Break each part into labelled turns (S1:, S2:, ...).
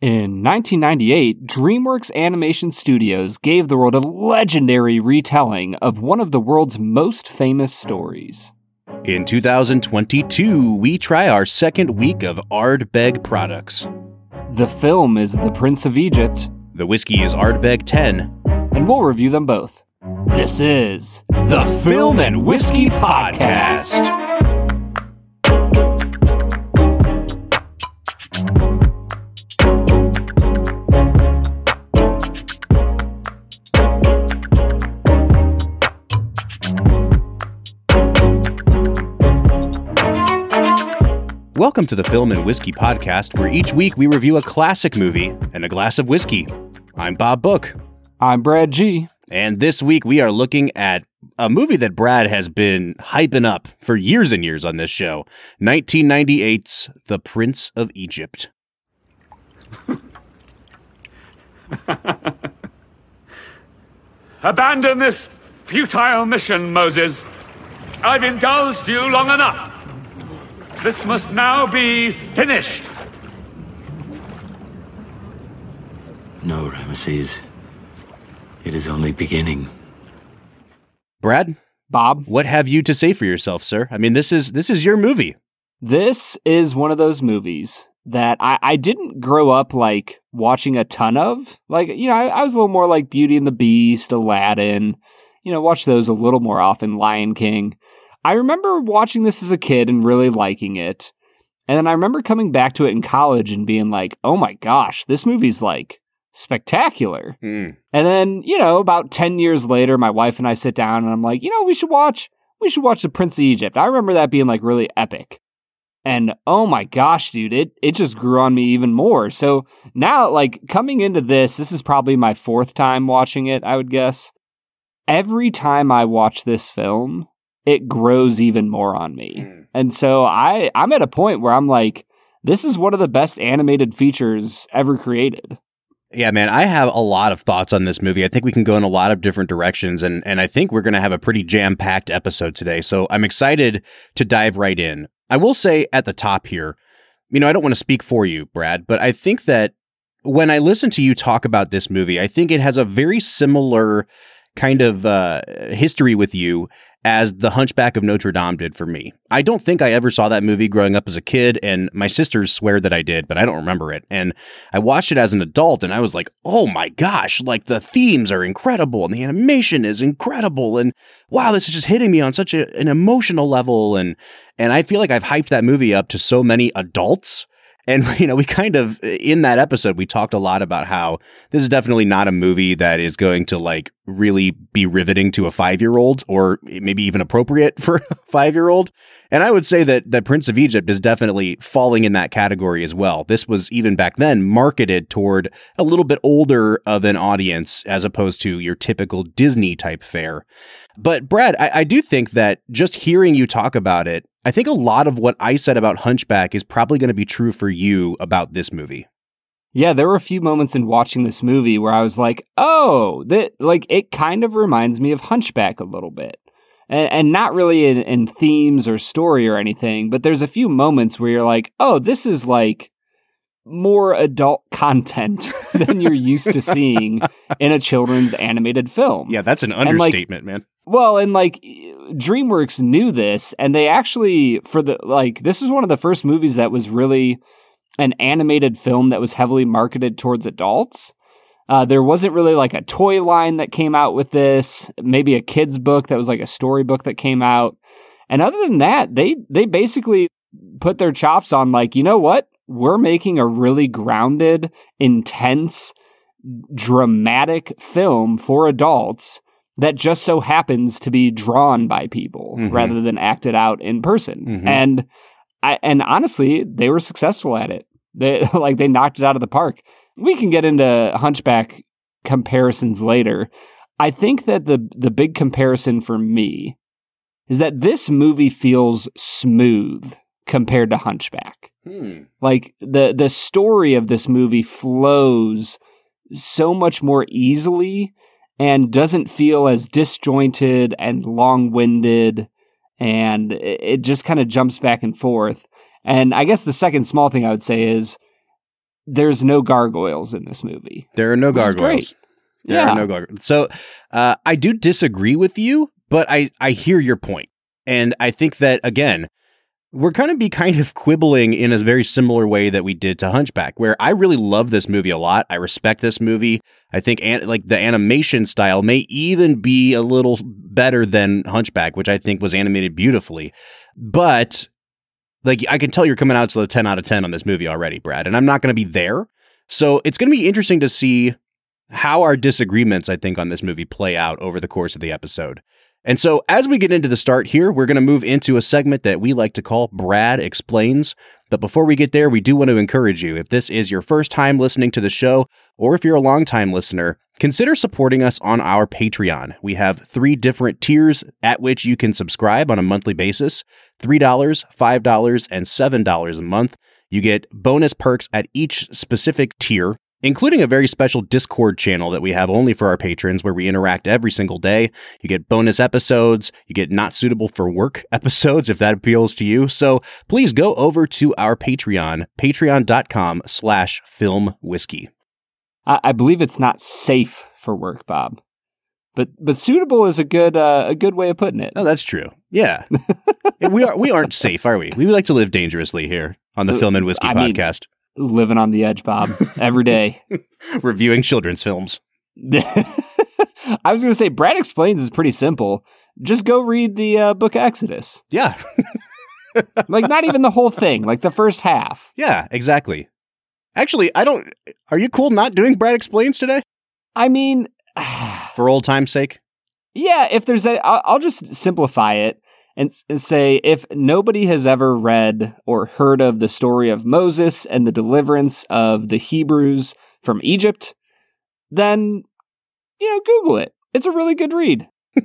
S1: In 1998, DreamWorks Animation Studios gave the world a legendary retelling of one of the world's most famous stories.
S2: In 2022, we try our second week of Ardbeg products.
S1: The film is The Prince of Egypt,
S2: The whiskey is Ardbeg 10.
S1: and we'll review them both. This is
S2: The Film and Whiskey Podcast. Welcome to the Film and Whiskey Podcast, where each week we review a classic movie and a glass of whiskey. I'm Bob Book.
S1: I'm Brad G.
S2: And this week we are looking at a movie that Brad has been hyping up for years and years on this show 1998's The Prince of Egypt.
S3: Abandon this futile mission, Moses. I've indulged you long enough. This must now be finished.
S4: No, Ramesses. It is only beginning.
S2: Brad,
S1: Bob,
S2: what have you to say for yourself, sir? I mean, this is this is your movie.
S1: this is one of those movies that I, I didn't grow up like watching a ton of. Like, you know, I, I was a little more like Beauty and the Beast, Aladdin, you know, watch those a little more often, Lion King. I remember watching this as a kid and really liking it. And then I remember coming back to it in college and being like, oh my gosh, this movie's like spectacular.
S2: Hmm.
S1: And then, you know, about 10 years later, my wife and I sit down and I'm like, you know, we should watch, we should watch The Prince of Egypt. I remember that being like really epic. And oh my gosh, dude, it, it just grew on me even more. So now, like coming into this, this is probably my fourth time watching it, I would guess. Every time I watch this film, it grows even more on me. Hmm. And so I, I'm at a point where I'm like, this is one of the best animated features ever created.
S2: Yeah, man, I have a lot of thoughts on this movie. I think we can go in a lot of different directions, and and I think we're going to have a pretty jam packed episode today. So I'm excited to dive right in. I will say at the top here, you know, I don't want to speak for you, Brad, but I think that when I listen to you talk about this movie, I think it has a very similar kind of uh, history with you as The Hunchback of Notre Dame did for me. I don't think I ever saw that movie growing up as a kid, and my sisters swear that I did, but I don't remember it. And I watched it as an adult, and I was like, oh my gosh, like the themes are incredible, and the animation is incredible, and wow, this is just hitting me on such a, an emotional level. And and I feel like I've hyped that movie up to so many adults. And you know, we kind of in that episode we talked a lot about how this is definitely not a movie that is going to like really be riveting to a 5-year-old or maybe even appropriate for a 5-year-old. And I would say that that Prince of Egypt is definitely falling in that category as well. This was even back then marketed toward a little bit older of an audience as opposed to your typical Disney type fare. But Brad, I, I do think that just hearing you talk about it, I think a lot of what I said about Hunchback is probably going to be true for you about this movie.
S1: Yeah, there were a few moments in watching this movie where I was like, "Oh, that like it kind of reminds me of Hunchback a little bit." And, and not really in, in themes or story or anything, but there's a few moments where you're like, "Oh, this is like more adult content than you're used to seeing in a children's animated film."
S2: Yeah, that's an
S1: like-
S2: understatement, man.
S1: Well, and like DreamWorks knew this, and they actually for the like this was one of the first movies that was really an animated film that was heavily marketed towards adults. Uh, there wasn't really like a toy line that came out with this, maybe a kid's book that was like a storybook that came out. And other than that, they they basically put their chops on like, you know what? We're making a really grounded, intense, dramatic film for adults that just so happens to be drawn by people
S2: Mhm.
S1: rather than acted out in person.
S2: Mhm.
S1: And I, and honestly, they were successful at it. They like they knocked it out of the park. We can get into Hunchback comparisons later. I think that the the big comparison for me is that this movie feels smooth compared to Hunchback.
S2: Hmm.
S1: Like the the story of this movie flows so much more easily and doesn't feel as disjointed and long-winded and it, just kind of jumps back and forth. And I guess the second small thing I would say is there's no gargoyles in this movie.
S2: There are no gargoyles. There
S1: Yeah.
S2: are no gargoyles. So uh, I do disagree with you, but I, I hear your point. And I think that, again, we're going to be kind of quibbling in a very similar way that we did to Hunchback, where I really love this movie a lot. I respect this movie. I think an- like the animation style may even be a little better than Hunchback, which I think was animated beautifully. But like I can tell you're coming out to the 10 out of 10 on this movie already, Brad, and I'm not going to be there. So it's going to be interesting to see how our disagreements, I think, on this movie play out over the course of the episode. And so, as we get into the start here, we're going to move into a segment that we like to call Brad Explains. But before we get there, we do want to encourage you if this is your first time listening to the show, or if you're a longtime listener, consider supporting us on our Patreon. We have three different tiers at which you can subscribe on a monthly basis $3, $5, and $7 a month. You get bonus perks at each specific tier, including a very special Discord channel that we have only for our patrons where we interact every single day. You get bonus episodes, you get not suitable for work episodes if that appeals to you. So please go over to our Patreon, patreon.com slash film whiskey.
S1: I, I believe it's not safe for work, Bob. But but suitable is a good uh, a good way of putting it.
S2: Oh, that's true. Yeah. we are we aren't safe, are we? We like to live dangerously here on the Film and Whiskey
S1: I mean-
S2: podcast,
S1: Living on the edge, Bob, every day.
S2: reviewing children's films.
S1: I was going to say Brad explains is pretty simple. Just go read the uh, book Exodus.
S2: Yeah.
S1: Like not even the whole thing, like the first half.
S2: Yeah, exactly. Actually, I don't. Are you cool not doing Brad Explains today?
S1: I mean,
S2: For old time's sake?
S1: yeah, if there's a, I'll, I'll just simplify it and, say if nobody has ever read or heard of the story of Moses and the deliverance of the Hebrews from Egypt, then you know, Google it. It's a really good read.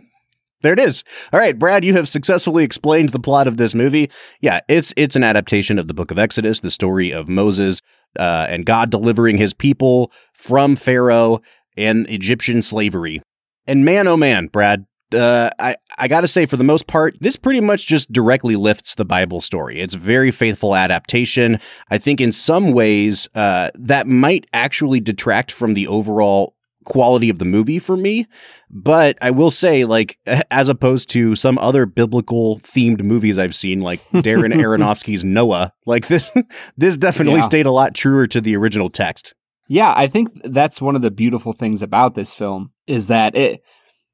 S2: There it is. All right, Brad, you have successfully explained the plot of this movie. Yeah, it's it's an adaptation of the Book of Exodus, the story of Moses uh, and God delivering His people from Pharaoh and Egyptian slavery. And man, oh man, Brad, uh, I I got to say, for the most part, this pretty much just directly lifts the Bible story. It's a very faithful adaptation. I think in some ways uh, that might actually detract from the overall quality of the movie for me. But I will say, like, as opposed to some other biblical themed movies I've seen, like Darren Aronofsky's Noah, like this, this definitely
S1: Yeah.
S2: stayed a lot truer to the original text.
S1: Yeah, I think that's one of the beautiful things about this film is that it,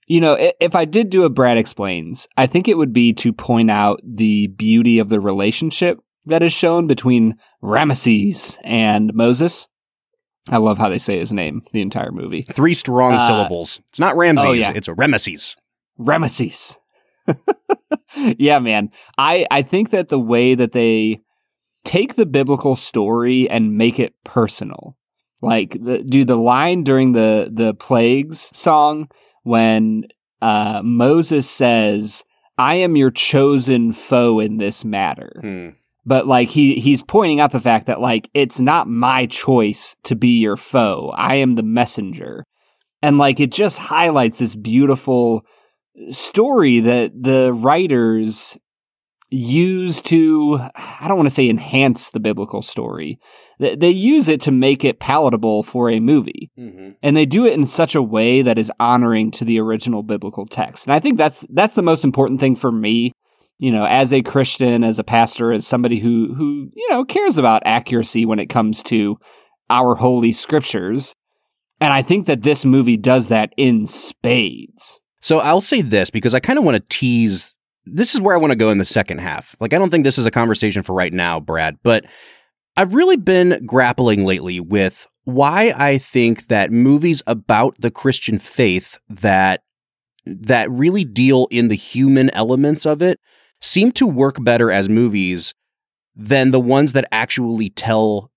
S1: you know, if I did do a Brad Explains, I think it would be to point out the beauty of the relationship that is shown between Ramesses and Moses. I love how they say his name the entire movie.
S2: Three strong
S1: Uh,
S2: syllables. It's not Ramses,
S1: oh, yeah.
S2: it's a Remeses.
S1: Ramesses. yeah, man. I I think that the way that they take the biblical story and make it personal. Like the do the line during the the plagues song when uh Moses says, "I am your chosen foe in this matter."
S2: Hmm.
S1: But like he he's pointing out the fact that like it's not my choice to be your foe. I am the messenger. And like it just highlights this beautiful story that the writers use to I don't want to say enhance the biblical story. They, they use it to make it palatable for a movie. Mm-hmm. And they do it in such a way that is honoring to the original biblical text. And I think that's that's the most important thing for me, you know, as a Christian, as a pastor, as somebody who who, you know, cares about accuracy when it comes to our holy scriptures. And I think that this movie does that in spades.
S2: So I'll say this because I kind of want to tease. This is where I want to go in the second half. Like, I don't think this is a conversation for right now, Brad, but I've really been grappling lately with why I think that movies about the Christian faith that that really deal in the human elements of it seem to work better as movies than the ones that actually tell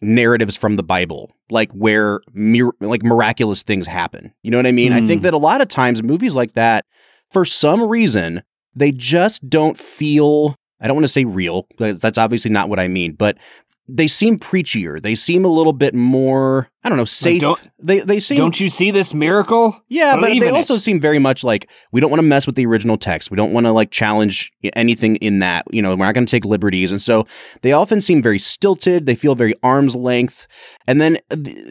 S2: narratives from the Bible, like where mir- like miraculous things happen. You know what I mean? I think
S1: Mm.
S2: that a lot of times movies like that, for some reason, they just don't feel. I don't want to say real. That's obviously not what I mean, but they seem preachier. They seem a little bit more, I don't know, safe.
S1: don't-
S2: they they seem
S1: Don't you see this miracle?
S2: Yeah, but they also
S1: it.
S2: seem very much like we don't want to mess with the original text. We don't want to like challenge anything in that. You know, we're not going to take liberties. And so they often seem very stilted. They feel very arm's length. And then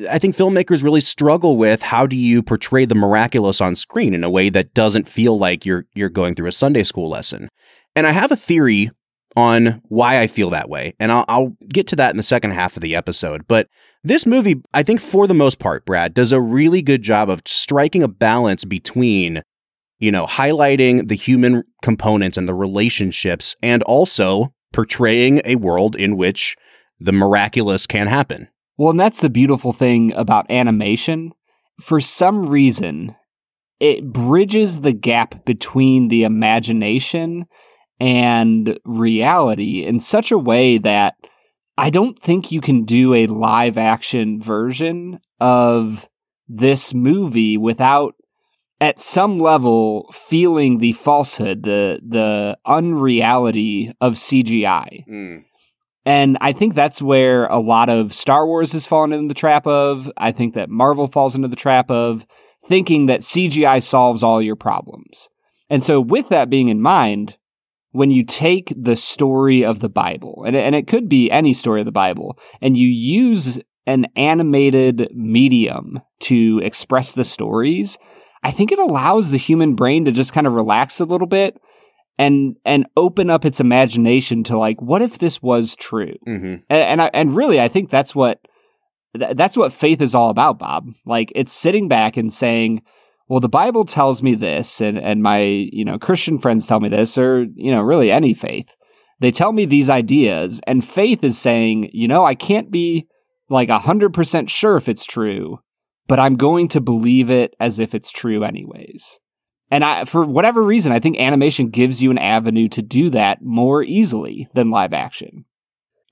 S2: I think filmmakers really struggle with how do you portray the miraculous on screen in a way that doesn't feel like you're you're going through a Sunday school lesson. And I have a theory on why I feel that way. And I'll, I'll get to that in the second half of the episode. But this movie, I think for the most part, Brad, does a really good job of striking a balance between, you know, highlighting the human components and the relationships and also portraying a world in which the miraculous can happen.
S1: Well, and that's the beautiful thing about animation. For some reason, it bridges the gap between the imagination and reality in such a way that I don't think you can do a live action version of this movie without at some level feeling the falsehood, the the unreality of CGI. Hmm. And I think that's where a lot of Star Wars has fallen into the trap of. I think that Marvel falls into the trap of thinking that CGI solves all your problems. And so, with that being in mind, when you take the story of the Bible, and, and it could be any story of the Bible, and you use an animated medium to express the stories, I think it allows the human brain to just kind of relax a little bit and and open up its imagination to like what if this was true
S2: Mm-hmm.
S1: and and, I, and really i think that's what th- that's what faith is all about bob like it's sitting back and saying well the bible tells me this and and my you know christian friends tell me this or you know really any faith they tell me these ideas and faith is saying you know i can't be like 100% sure if it's true but i'm going to believe it as if it's true anyways and I, for whatever reason, I think animation gives you an avenue to do that more easily than live action.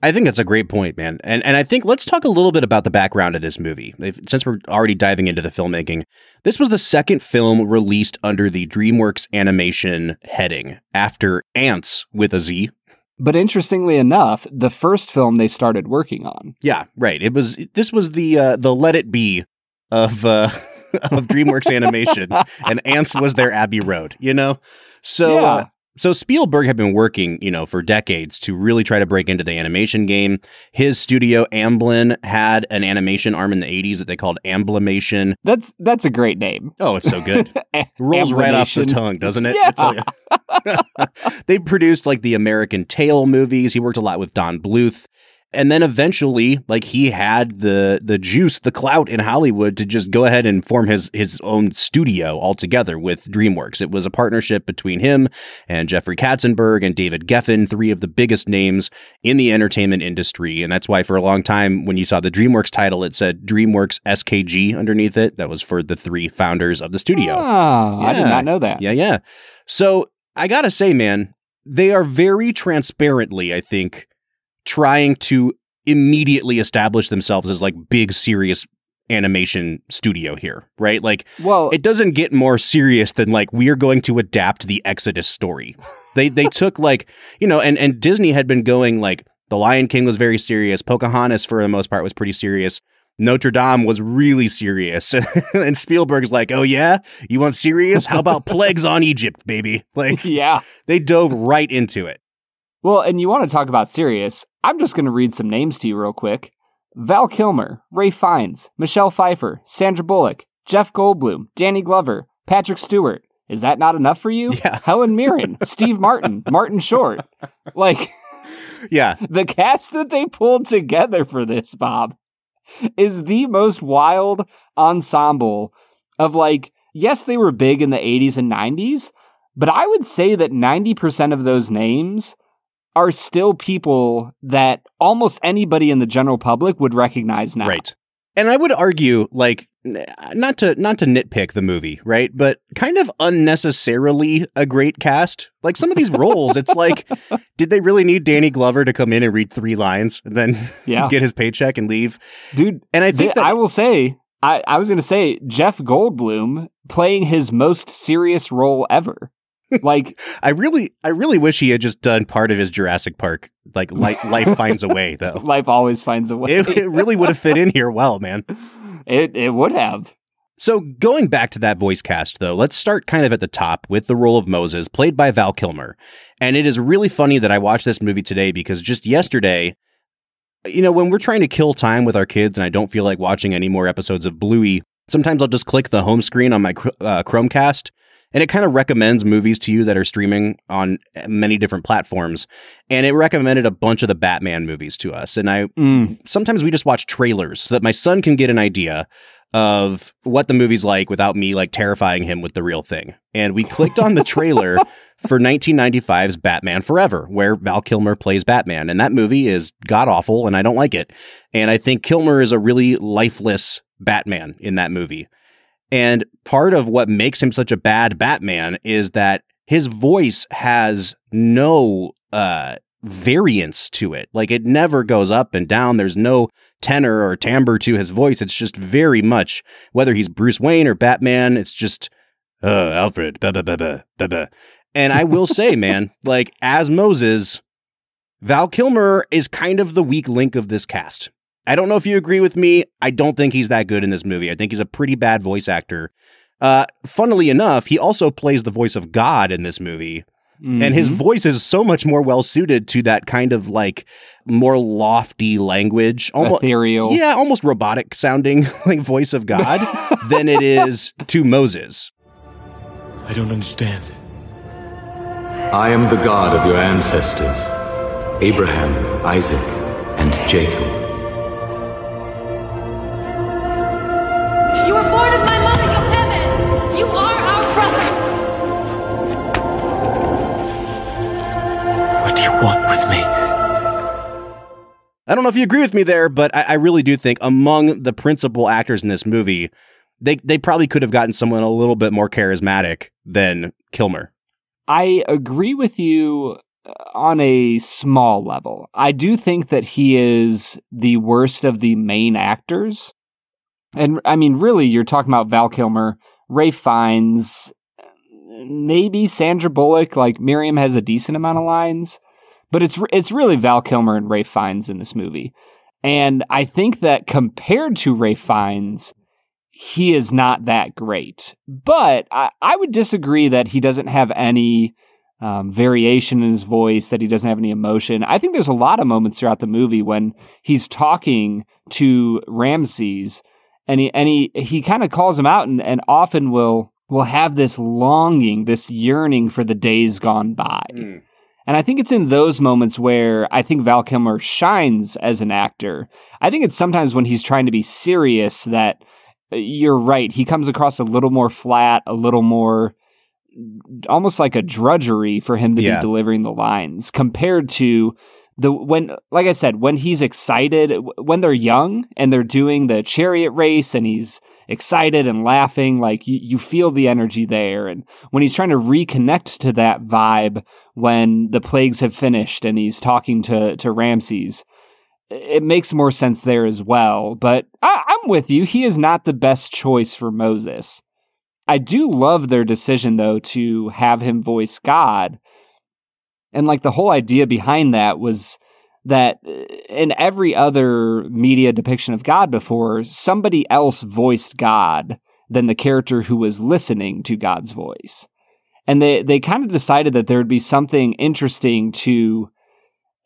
S2: I think that's a great point, man. And and I think let's talk a little bit about the background of this movie. If, since we're already diving into the filmmaking, this was the second film released under the DreamWorks Animation heading after Ants with a Z.
S1: But interestingly enough, the first film they started working on.
S2: Yeah, right. It was this was the uh, the Let It Be of uh, of DreamWorks Animation, and Ants was their Abbey Road. You know, so
S1: Yeah.
S2: So Spielberg had been working, you know, for decades to really try to break into the animation game. His studio Amblin had an animation arm in the '80s that they called Amblimation.
S1: That's that's a great name.
S2: Oh, it's so good. Rolls right off the tongue, doesn't it?
S1: Yeah.
S2: I tell you. they produced like the American Tail movies. He worked a lot with Don Bluth. And then eventually, like he had the the juice, the clout in Hollywood to just go ahead and form his his own studio altogether with DreamWorks. It was a partnership between him and Jeffrey Katzenberg and David Geffen, three of the biggest names in the entertainment industry. And that's why for a long time, when you saw the DreamWorks title, it said DreamWorks SKG underneath it. That was for the three founders of the studio.
S1: Oh, I did not know that.
S2: Yeah, yeah. So I gotta say, man, they are very transparently, I think, trying to immediately establish themselves as like big, serious animation studio here, right? Like
S1: Well,
S2: it doesn't get more serious than like we are going to adapt the Exodus story. They they took like you know, and and Disney had been going like the Lion King was very serious. Pocahontas for the most part was pretty serious. Notre Dame was really serious, and Spielberg's like, "Oh yeah, you want serious? How about plagues on Egypt, baby?" Like
S1: yeah.
S2: they dove right into it.
S1: Well, and you want to talk about serious? I'm just going to read some names to you real quick. Val Kilmer, Ray Fiennes, Michelle Pfeiffer, Sandra Bullock, Jeff Goldblum, Danny Glover, Patrick Stewart. Is that not enough for you?
S2: Yeah.
S1: Helen Mirren, Steve Martin, Martin Short. Like
S2: Yeah,
S1: the cast that they pulled together for this, Bob, is the most wild ensemble of like, yes, they were big in the 80s and 90s, but I would say that 90% of those names are still people that almost anybody in the general public would recognize now.
S2: right. And I would argue, like, not to not to nitpick the movie, right? But kind of unnecessarily a great cast. Like some of these roles, it's like, did they really need Danny Glover to come in and read three lines and then
S1: Yeah.
S2: get his paycheck and leave?
S1: Dude,
S2: And I
S1: they-
S2: think that
S1: I will say, I, I was going to say Jeff Goldblum playing his most serious role ever. Like
S2: I really, I really wish he had just done part of his Jurassic Park. Like life, life finds a way, though.
S1: life always finds a way.
S2: It, it really would have fit in here well, man.
S1: It it would have.
S2: So going back to that voice cast, though, let's start kind of at the top with the role of Moses, played by Val Kilmer. And it is really funny that I watched this movie today because just yesterday, you know, when we're trying to kill time with our kids and I don't feel like watching any more episodes of Bluey, sometimes I'll just click the home screen on my uh, Chromecast and it kind of recommends movies to you that are streaming on many different platforms. And it recommended a bunch of the Batman movies to us. And I
S1: Mm.
S2: sometimes we just watch trailers so that my son can get an idea of what the movie's like without me like terrifying him with the real thing. And we clicked on the trailer for 1995's Batman Forever, where Val Kilmer plays Batman. And that movie is god awful and I don't like it. And I think Kilmer is a really lifeless Batman in that movie. And part of what makes him such a bad Batman is that his voice has no uh variance to it. Like it never goes up and down. There's no tenor or timbre to his voice. It's just very much whether he's Bruce Wayne or Batman, it's just uh Alfred, ba ba ba ba ba ba. And I will say, man, like as Moses, Val Kilmer is kind of the weak link of this cast. I don't know if you agree with me. I don't think he's that good in this movie. I think he's a pretty bad voice actor. Uh, funnily enough, he also plays the voice of God in this movie. And his
S1: Mhm.
S2: voice is so much more well suited to that kind of like more lofty language, almost
S1: ethereal.
S2: yeah, almost robotic sounding like voice of God than it is to Moses.
S5: I don't understand.
S4: I am the God of your ancestors, Abraham, Isaac, and Jacob.
S5: With me?
S2: I don't know if you agree with me there, but I, I really do think among the principal actors in this movie, they they probably could have gotten someone a little bit more charismatic than Kilmer.
S1: I agree with you uh, on a small level. I do think that he is the worst of the main actors. And I mean, really, you're talking about Val Kilmer, Ray Fiennes, maybe Sandra Bullock. Like Miriam has a decent amount of lines, but it's it's really Val Kilmer and Ray Fiennes in this movie. And I think that compared to Ray Fiennes, he is not that great. But I, I would disagree that he doesn't have any um, variation in his voice, that he doesn't have any emotion. I think there's a lot of moments throughout the movie when he's talking to Ramses and he and he he kind of calls him out and, and often will will have this longing, this yearning for the days gone by. And I think it's in those moments where I think Val Kilmer shines as an actor. I think it's sometimes when he's trying to be serious that uh, you're right. He comes across a little more flat, a little more almost like a drudgery for him to
S2: Yeah.
S1: be delivering the lines compared to the when like I said when he's excited when they're young and they're doing the chariot race and he's excited and laughing like you, you feel the energy there. And when he's trying to reconnect to that vibe when the plagues have finished and he's talking to to Ramses it makes more sense there as well. But I, I'm with you. He is not the best choice for Moses. I do love their decision though to have him voice God. And like the whole idea behind that was that uh, in every other media depiction of God before, somebody else voiced God than the character who was listening to God's voice. And they, they kind of decided that there would be something interesting to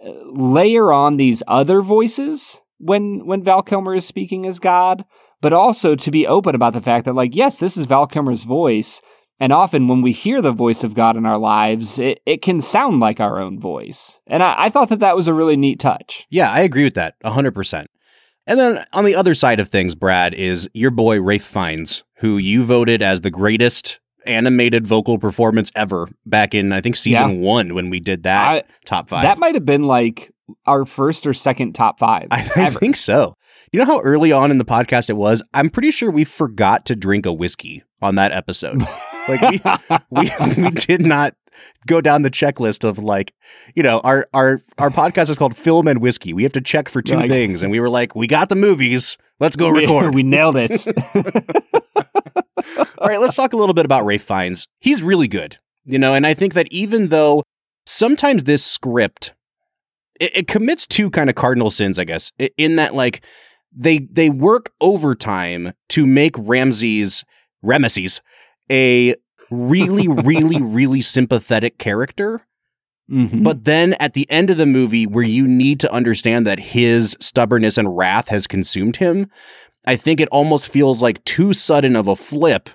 S1: uh, layer on these other voices when when Val Kilmer is speaking as God, but also to be open about the fact that like yes, this is Val Kilmer's voice, and often when we hear the voice of God in our lives, it, it can sound like our own voice. And I, I thought that that was a really neat touch.
S2: Yeah, I agree with that 100%. And then on the other side of things, Brad, is your boy Rafe Fiennes, who you voted as the greatest animated vocal performance ever back in, I think, season one when we did that
S1: I-
S2: top five.
S1: That might have been like our first or second top five.
S2: I, I think so. You know how early on in the podcast it was? I'm pretty sure we forgot to drink a whiskey on that episode. like we, we we did not go down the checklist of like, you know, our our our podcast is called Film and Whiskey. We have to check for two
S1: Like-
S2: things, and we were like, we got the movies. Let's go record.
S1: we nailed it.
S2: All right, let's talk a little bit about Rafe Fiennes. He's really good. You know, and I think that even though sometimes this script it, it commits two kind of cardinal sins, I guess, in that like they they work overtime to make Ramses Ramesses a really, really, really sympathetic character.
S1: Mhm.
S2: But then at the end of the movie, where you need to understand that his stubbornness and wrath has consumed him, I think it almost feels like too sudden of a flip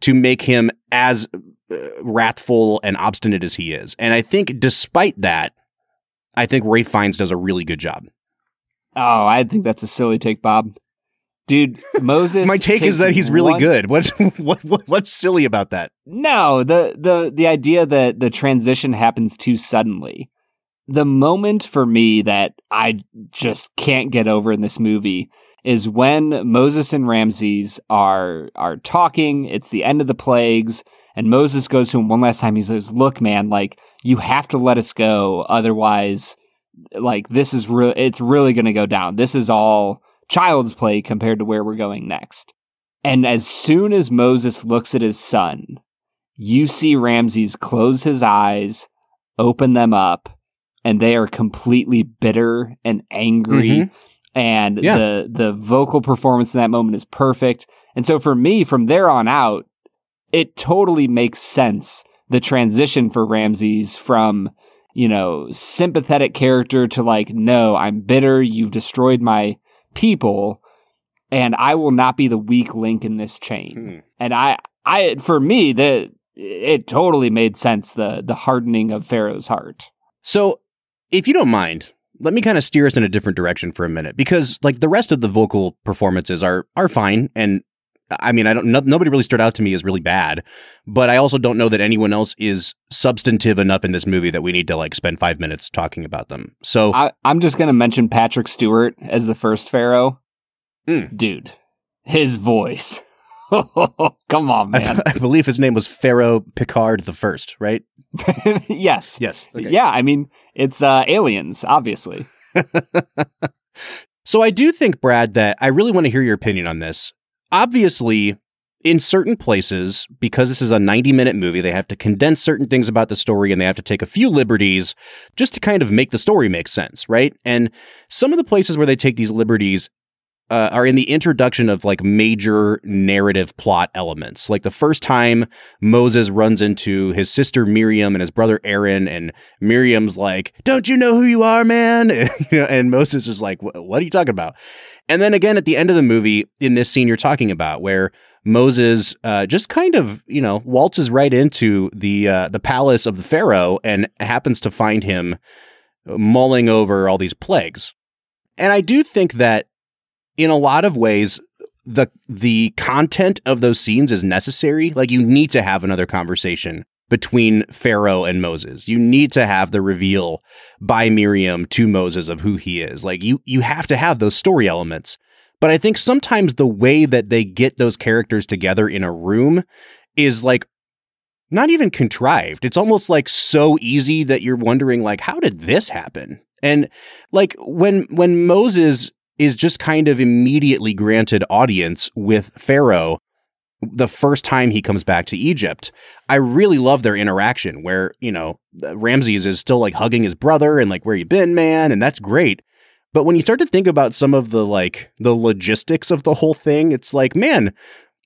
S2: to make him as uh, wrathful and obstinate as he is. And I think despite that, I think Ray Fiennes does a really good job.
S1: oh, I think that's a silly take, Bob. Dude, Moses.
S2: My take is that he's really
S1: one-
S2: good. What, what what what's silly about that?
S1: No, the the the idea that the transition happens too suddenly. The moment for me that I just can't get over in this movie is when Moses and Ramses are are talking. It's the end of the plagues, and Moses goes to him one last time. He says, "Look, man, like you have to let us go, otherwise, like this is real. It's really going to go down. This is all child's play compared to where we're going next." And as soon as Moses looks at his son, you see Ramses close his eyes, open them up, and they are completely bitter and angry.
S2: Mhm.
S1: And
S2: Yeah.
S1: the the vocal performance in that moment is perfect. And so for me, from there on out, it totally makes sense the transition for Ramses from you know sympathetic character to like no, I'm bitter. You've destroyed my people, and I will not be the weak link in this chain
S2: Hmm.
S1: and I, I, for me, that it totally made sense the the hardening of Pharaoh's heart.
S2: So, if you don't mind, let me kind of steer us in a different direction for a minute because like the rest of the vocal performances are are fine and I mean, I don't no, nobody really stood out to me as really bad, but I also don't know that anyone else is substantive enough in this movie that we need to like spend 5 minutes talking about them. So,
S1: I, I'm just gonna mention Patrick Stewart as the first Pharaoh.
S2: Mm.
S1: Dude, his voice. Come on, man.
S2: I, I believe his name was Pharaoh Picard the First, right?
S1: yes.
S2: Yes.
S1: Yeah, I mean, it's uh, aliens, obviously.
S2: So I do think, Brad, that I really want to hear your opinion on this. Obviously, in certain places, because this is a 90 minute movie, they have to condense certain things about the story and they have to take a few liberties just to kind of make the story make sense, right? And some of the places where they take these liberties uh, are in the introduction of like major narrative plot elements. Like the first time Moses runs into his sister Miriam and his brother Aaron, and Miriam's like, "Don't you know who you are, man?" And Moses is like, "What are you talking about?" And then again at the end of the movie, in this scene you're talking about, where Moses uh, just kind of you know waltzes right into the uh, the palace of the Pharaoh and happens to find him mulling over all these plagues. And I do think that in a lot of ways the the content of those scenes is necessary. Like you need to have another conversation between Pharaoh and Moses. You need to have the reveal by Miriam to Moses of who he is. Like you you have to have those story elements. But I think sometimes the way that they get those characters together in a room is like not even contrived. It's almost like so easy that you're wondering like how did this happen? And like when when Moses is just kind of immediately granted audience with Pharaoh the first time he comes back to Egypt. I really love their interaction where, you know, uh, Ramses is still like hugging his brother and like, where you been, man? And that's great. But when you start to think about some of the like the logistics of the whole thing, it's like, man,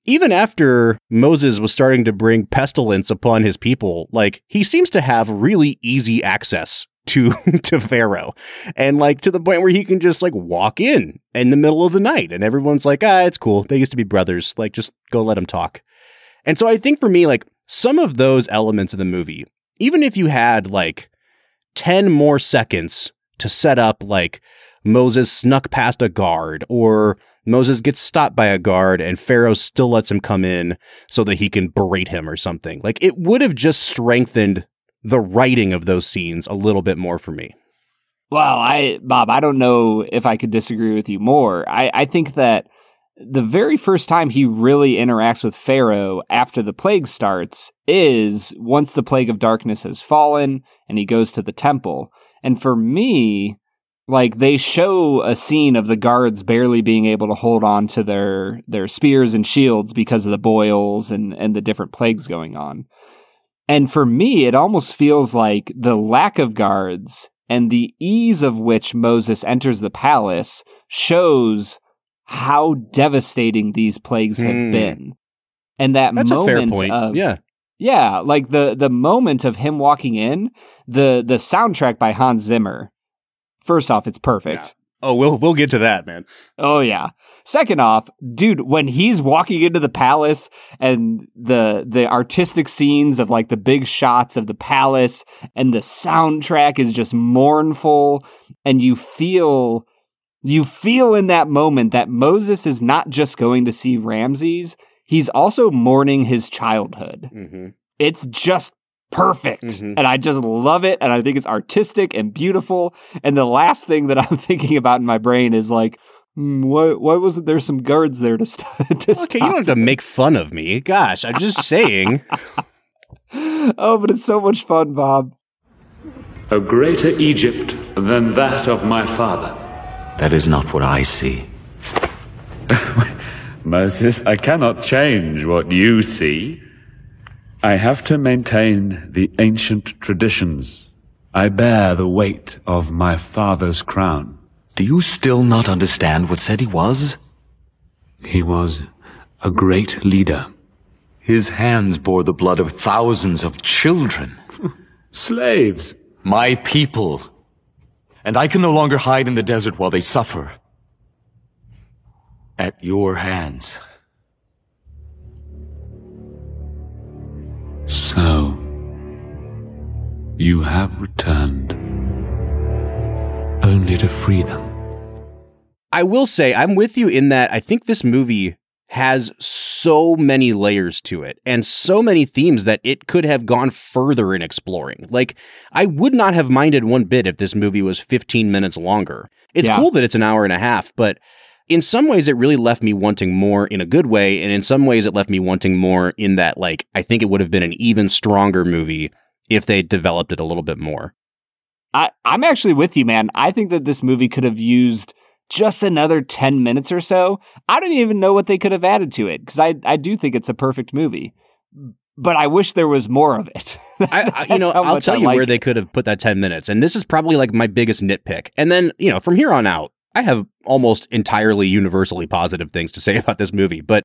S2: even after Moses was starting to bring pestilence upon his people, like he seems to have really easy access to to Pharaoh. And like to the point where he can just like walk in in the middle of the night and everyone's like, "Ah, it's cool. They used to be brothers. Like just go let them talk." And so I think for me like some of those elements of the movie, even if you had like 10 more seconds to set up like Moses snuck past a guard or Moses gets stopped by a guard and Pharaoh still lets him come in so that he can berate him or something. Like it would have just strengthened the writing of those scenes a little bit more for me.
S1: Well, I, Bob, I don't know if I could disagree with you more. I, I think that the very first time he really interacts with Pharaoh after the plague starts is once the plague of darkness has fallen and he goes to the temple. And for me, like they show a scene of the guards barely being able to hold on to their their spears and shields because of the boils and and the different plagues going on. And for me, it almost feels like the lack of guards and the ease of which Moses enters the palace shows how devastating these plagues have
S2: Hmm.
S1: been. And that
S2: That's
S1: moment
S2: point.
S1: of
S2: yeah.
S1: yeah, like the the moment of him walking in, the the soundtrack by Hans Zimmer. First off, it's perfect.
S2: Oh, we'll we'll get to that, man.
S1: Oh yeah. Second off, dude, when he's walking into the palace and the the artistic scenes of like the big shots of the palace and the soundtrack is just mournful and you feel you feel in that moment that Moses is not just going to see Ramses, he's also mourning his childhood.
S2: Mm-hmm.
S1: It's just perfect.
S2: Mhm.
S1: And I just love it. And I think it's artistic and beautiful. And the last thing that I'm thinking about in my brain is like, why, why wasn't there some guards there to, st- to
S2: Okay,
S1: stop?
S2: you don't have to make fun of me. Gosh, I'm just saying.
S1: oh, but it's so much fun, Bob.
S3: A greater Egypt than that of my father.
S4: That is not what I see.
S3: Moses, I cannot change what you see. I have to maintain the ancient traditions. I bear the weight of my father's crown.
S4: Do you still not understand what said he was?
S3: He was a great leader.
S4: His hands bore the blood of thousands of children.
S3: Slaves.
S4: My people. And I can no longer hide in the desert while they suffer. At your hands.
S3: So, you have returned only to free them.
S2: I will say I'm with you in that I think this movie has so many layers to it and so many themes that it could have gone further in exploring. Like I would not have minded one bit if this movie was 15 minutes longer. It's
S1: Yeah.
S2: cool that it's an hour and a half, but in some ways it really left me wanting more in a good way and in some ways it left me wanting more in that like I think it would have been an even stronger movie if they developed it a little bit more.
S1: I, I'm actually with you, man. I think that this movie could have used just another 10 minutes or so. I don't even know what they could have added to it because I, I do think it's a perfect movie. But I wish there was more of it.
S2: I, you know i'll tell
S1: I
S2: you
S1: like
S2: where
S1: it.
S2: they could have put that 10 minutes. And this is probably like my biggest nitpick. And then, you know, from here on out, I have almost entirely universally positive things to say about this movie. But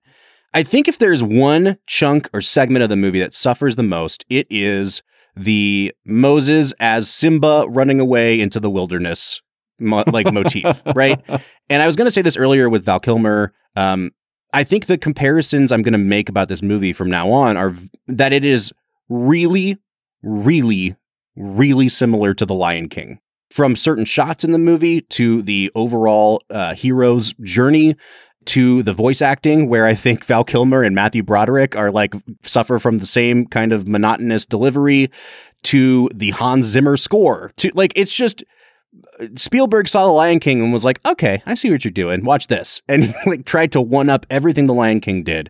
S2: I think if there's one chunk or segment of the movie that suffers the most, it is the Moses as Simba running away into the wilderness mo- like motif, right? And I was going to say this earlier with Val Kilmer. Um, I think the comparisons I'm going to make about this movie from now on are v- that it is really, really, really similar to The Lion King. From certain shots in the movie to the overall uh, hero's journey to the voice acting, where I think Val Kilmer and Matthew Broderick are like suffer from the same kind of monotonous delivery, to the Hans Zimmer score, to like it's just Spielberg saw The Lion King and was like, "Okay, I see what you're doing. Watch this," and he like tried to one up everything The Lion King did.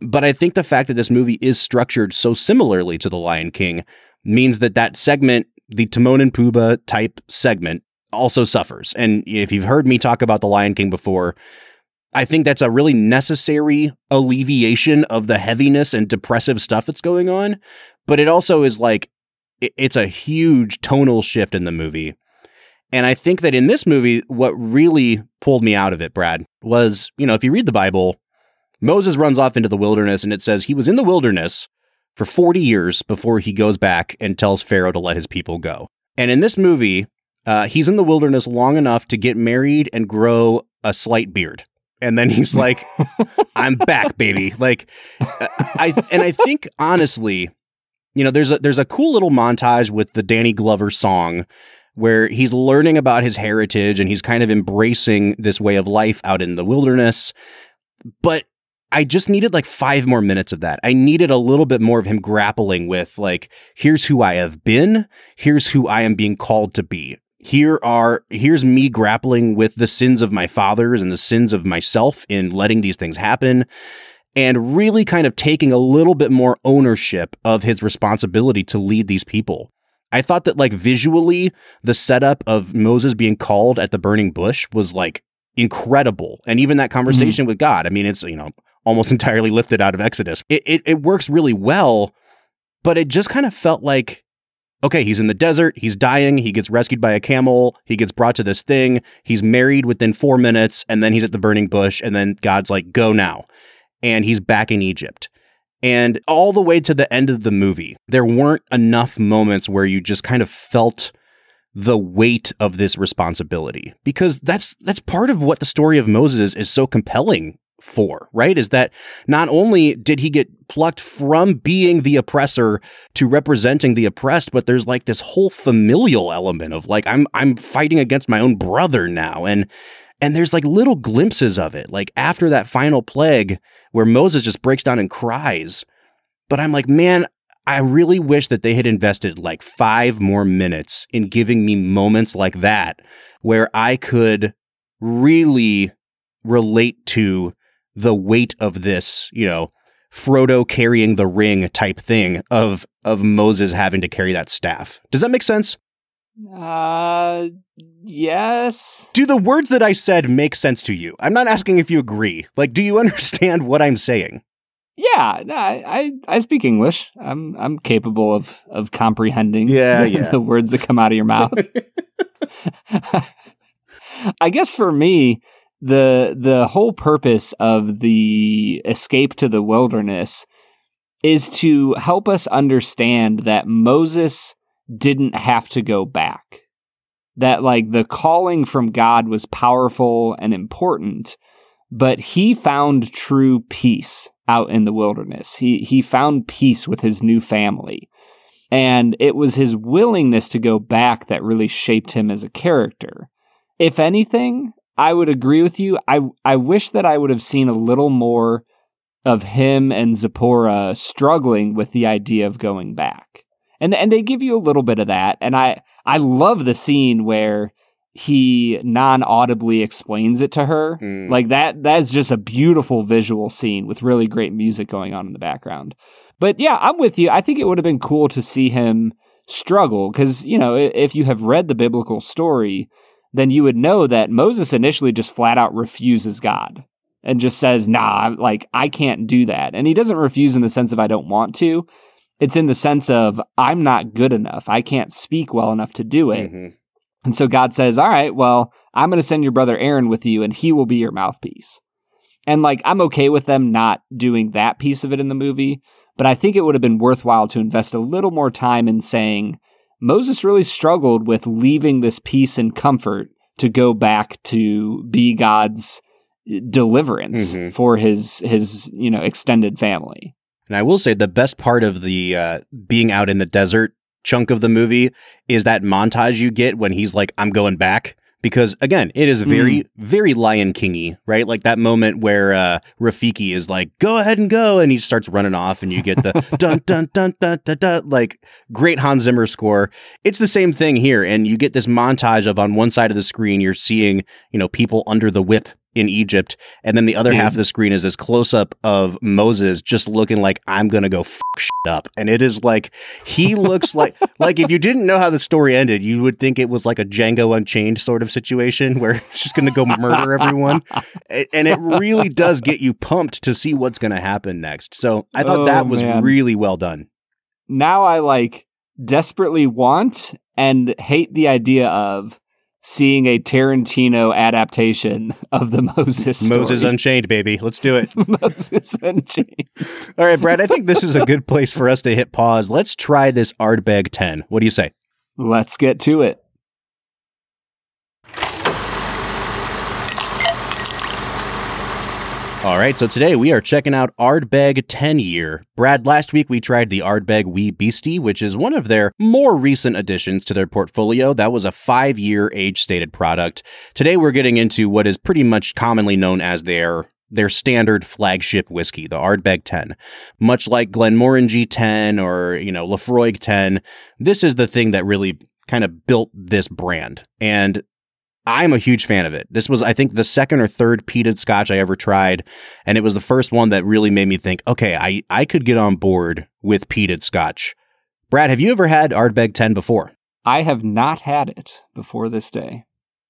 S2: But I think the fact that this movie is structured so similarly to The Lion King means that that segment, the Timon and Pumbaa type segment, also suffers. And if you've heard me talk about The Lion King before, I think that's a really necessary alleviation of the heaviness and depressive stuff that's going on. But it also is like, it's a huge tonal shift in the movie. And I think that in this movie, what really pulled me out of it, Brad, was, you know, if you read the Bible, Moses runs off into the wilderness and it says he was in the wilderness for 40 years before he goes back and tells Pharaoh to let his people go. And in this movie, uh, he's in the wilderness long enough to get married and grow a slight beard. And then he's like, I'm back, baby. Like, uh, I, and I think honestly, you know, there's a, there's a cool little montage with the Danny Glover song where he's learning about his heritage and he's kind of embracing this way of life out in the wilderness. But I just needed like five more minutes of that. I needed a little bit more of him grappling with, like, here's who I have been, here's who I am being called to be. Here are, here's me grappling with the sins of my fathers and the sins of myself in letting these things happen and really kind of taking a little bit more ownership of his responsibility to lead these people. I thought that like visually the setup of Moses being called at the burning bush was like incredible. And even that mm-hmm. conversation with God, I mean, it's, you know, almost entirely lifted out of Exodus. It, it, it works really well. but it just kind of felt like okay, he's in the desert, he's dying, he gets rescued by a camel, he gets brought to this thing, he's married within four minutes, and then he's at the burning bush, and then God's like, go now. And he's back in Egypt. And all the way to the end of the movie, there weren't enough moments where you just kind of felt the weight of this responsibility because that's that's part of what the story of Moses is so compelling for, right? Is that not only did he get plucked from being the oppressor to representing the oppressed, but there's like this whole familial element of like I'm I'm fighting against my own brother now and and there's like little glimpses of it. Like after that final plague where Moses just breaks down and cries. But I'm like, man, I really wish that they had invested like 5 more minutes in giving me moments like that where I could really relate to the weight of this, you know, Frodo carrying the ring type thing of of Moses having to carry that staff. Does that make sense?
S1: Uh, yes.
S2: Do the words that I said make sense to you? I'm not asking if you agree. Like, do you understand what I'm saying?
S1: Yeah, no, I, I I speak English. I'm I'm capable of of comprehending.
S2: Yeah,
S1: the,
S2: yeah.
S1: the words that come out of your mouth. I guess for me, the the whole purpose of the escape to the wilderness is to help us understand that Moses didn't have to go back. That like the calling from God was powerful and important, but he found true peace out in the wilderness. He he found peace with his new family. And it was his willingness to go back that really shaped him as a character. If anything, I would agree with you. I I wish that I would have seen a little more of him and Zipporah struggling with the idea of going back. And and they give you a little bit of that. And I I love the scene where he non-audibly explains it to her.
S2: Mm.
S1: Like that that's just a beautiful visual scene with really great music going on in the background. But yeah, I'm with you. I think it would have been cool to see him struggle cuz you know, if you have read the biblical story, then you would know that Moses initially just flat out refuses God and just says, nah, like I can't do that. And he doesn't refuse in the sense of I don't want to. It's in the sense of I'm not good enough. I can't speak well enough to do it.
S2: Mhm.
S1: And so God says, all right, well, I'm going to send your brother Aaron with you and he will be your mouthpiece. And like, I'm okay with them not doing that piece of it in the movie, but I think it would have been worthwhile to invest a little more time in saying, Moses really struggled with leaving this peace and comfort to go back to be God's deliverance
S2: Mhm.
S1: for his his you know extended family.
S2: And I will say the best part of the uh, being out in the desert chunk of the movie is that montage you get when he's like, "I'm going back." Because again, it is very, very Lion Kingy, right? Like that moment where uh, Rafiki is like, "Go ahead and go," and he starts running off, and you get the dun dun dun dun dun dun, like great Hans Zimmer score. It's the same thing here, and you get this montage of on one side of the screen you're seeing, you know, people under the whip in Egypt, and then the other
S1: Dude.
S2: half mm-hmm. of the screen is this close up of Moses just looking like I'm gonna go f- shit up, and it is like he looks like like if you didn't know how the story ended, you would think it was like a Django Unchained sort of situation where it's just gonna go murder everyone, and it really does get you pumped to see what's gonna happen next. So I thought
S1: Oh,
S2: that was
S1: man.
S2: really well done.
S1: now I like desperately want and hate the idea of seeing a Tarantino adaptation of the Moses story.
S2: Moses Unchained, baby, let's do it.
S1: Moses Unchained.
S2: All right, Brad, I think this is a good place for us to hit pause. Let's try this Ardbeg 10. What do you say?
S1: Let's get to it.
S2: All right, so today we are checking out Ardbeg 10 year. Brad, last week we tried the Ardbeg Wee Beastie, which is one of their more recent additions to their portfolio. That was a five year age stated product. Today we're getting into what is pretty much commonly known as their their standard flagship whiskey, the Ardbeg 10. Much like Glenmorangie 10 or, you know, Laphroaig 10, this is the thing that really kind of built this brand. And I'm a huge fan of it. This was, I think, the second or third peated scotch I ever tried. And it was the first one that really made me think, okay, I, I could get on board with peated scotch. Brad, have you ever had Ardbeg 10 before?
S1: I have not had it before this day.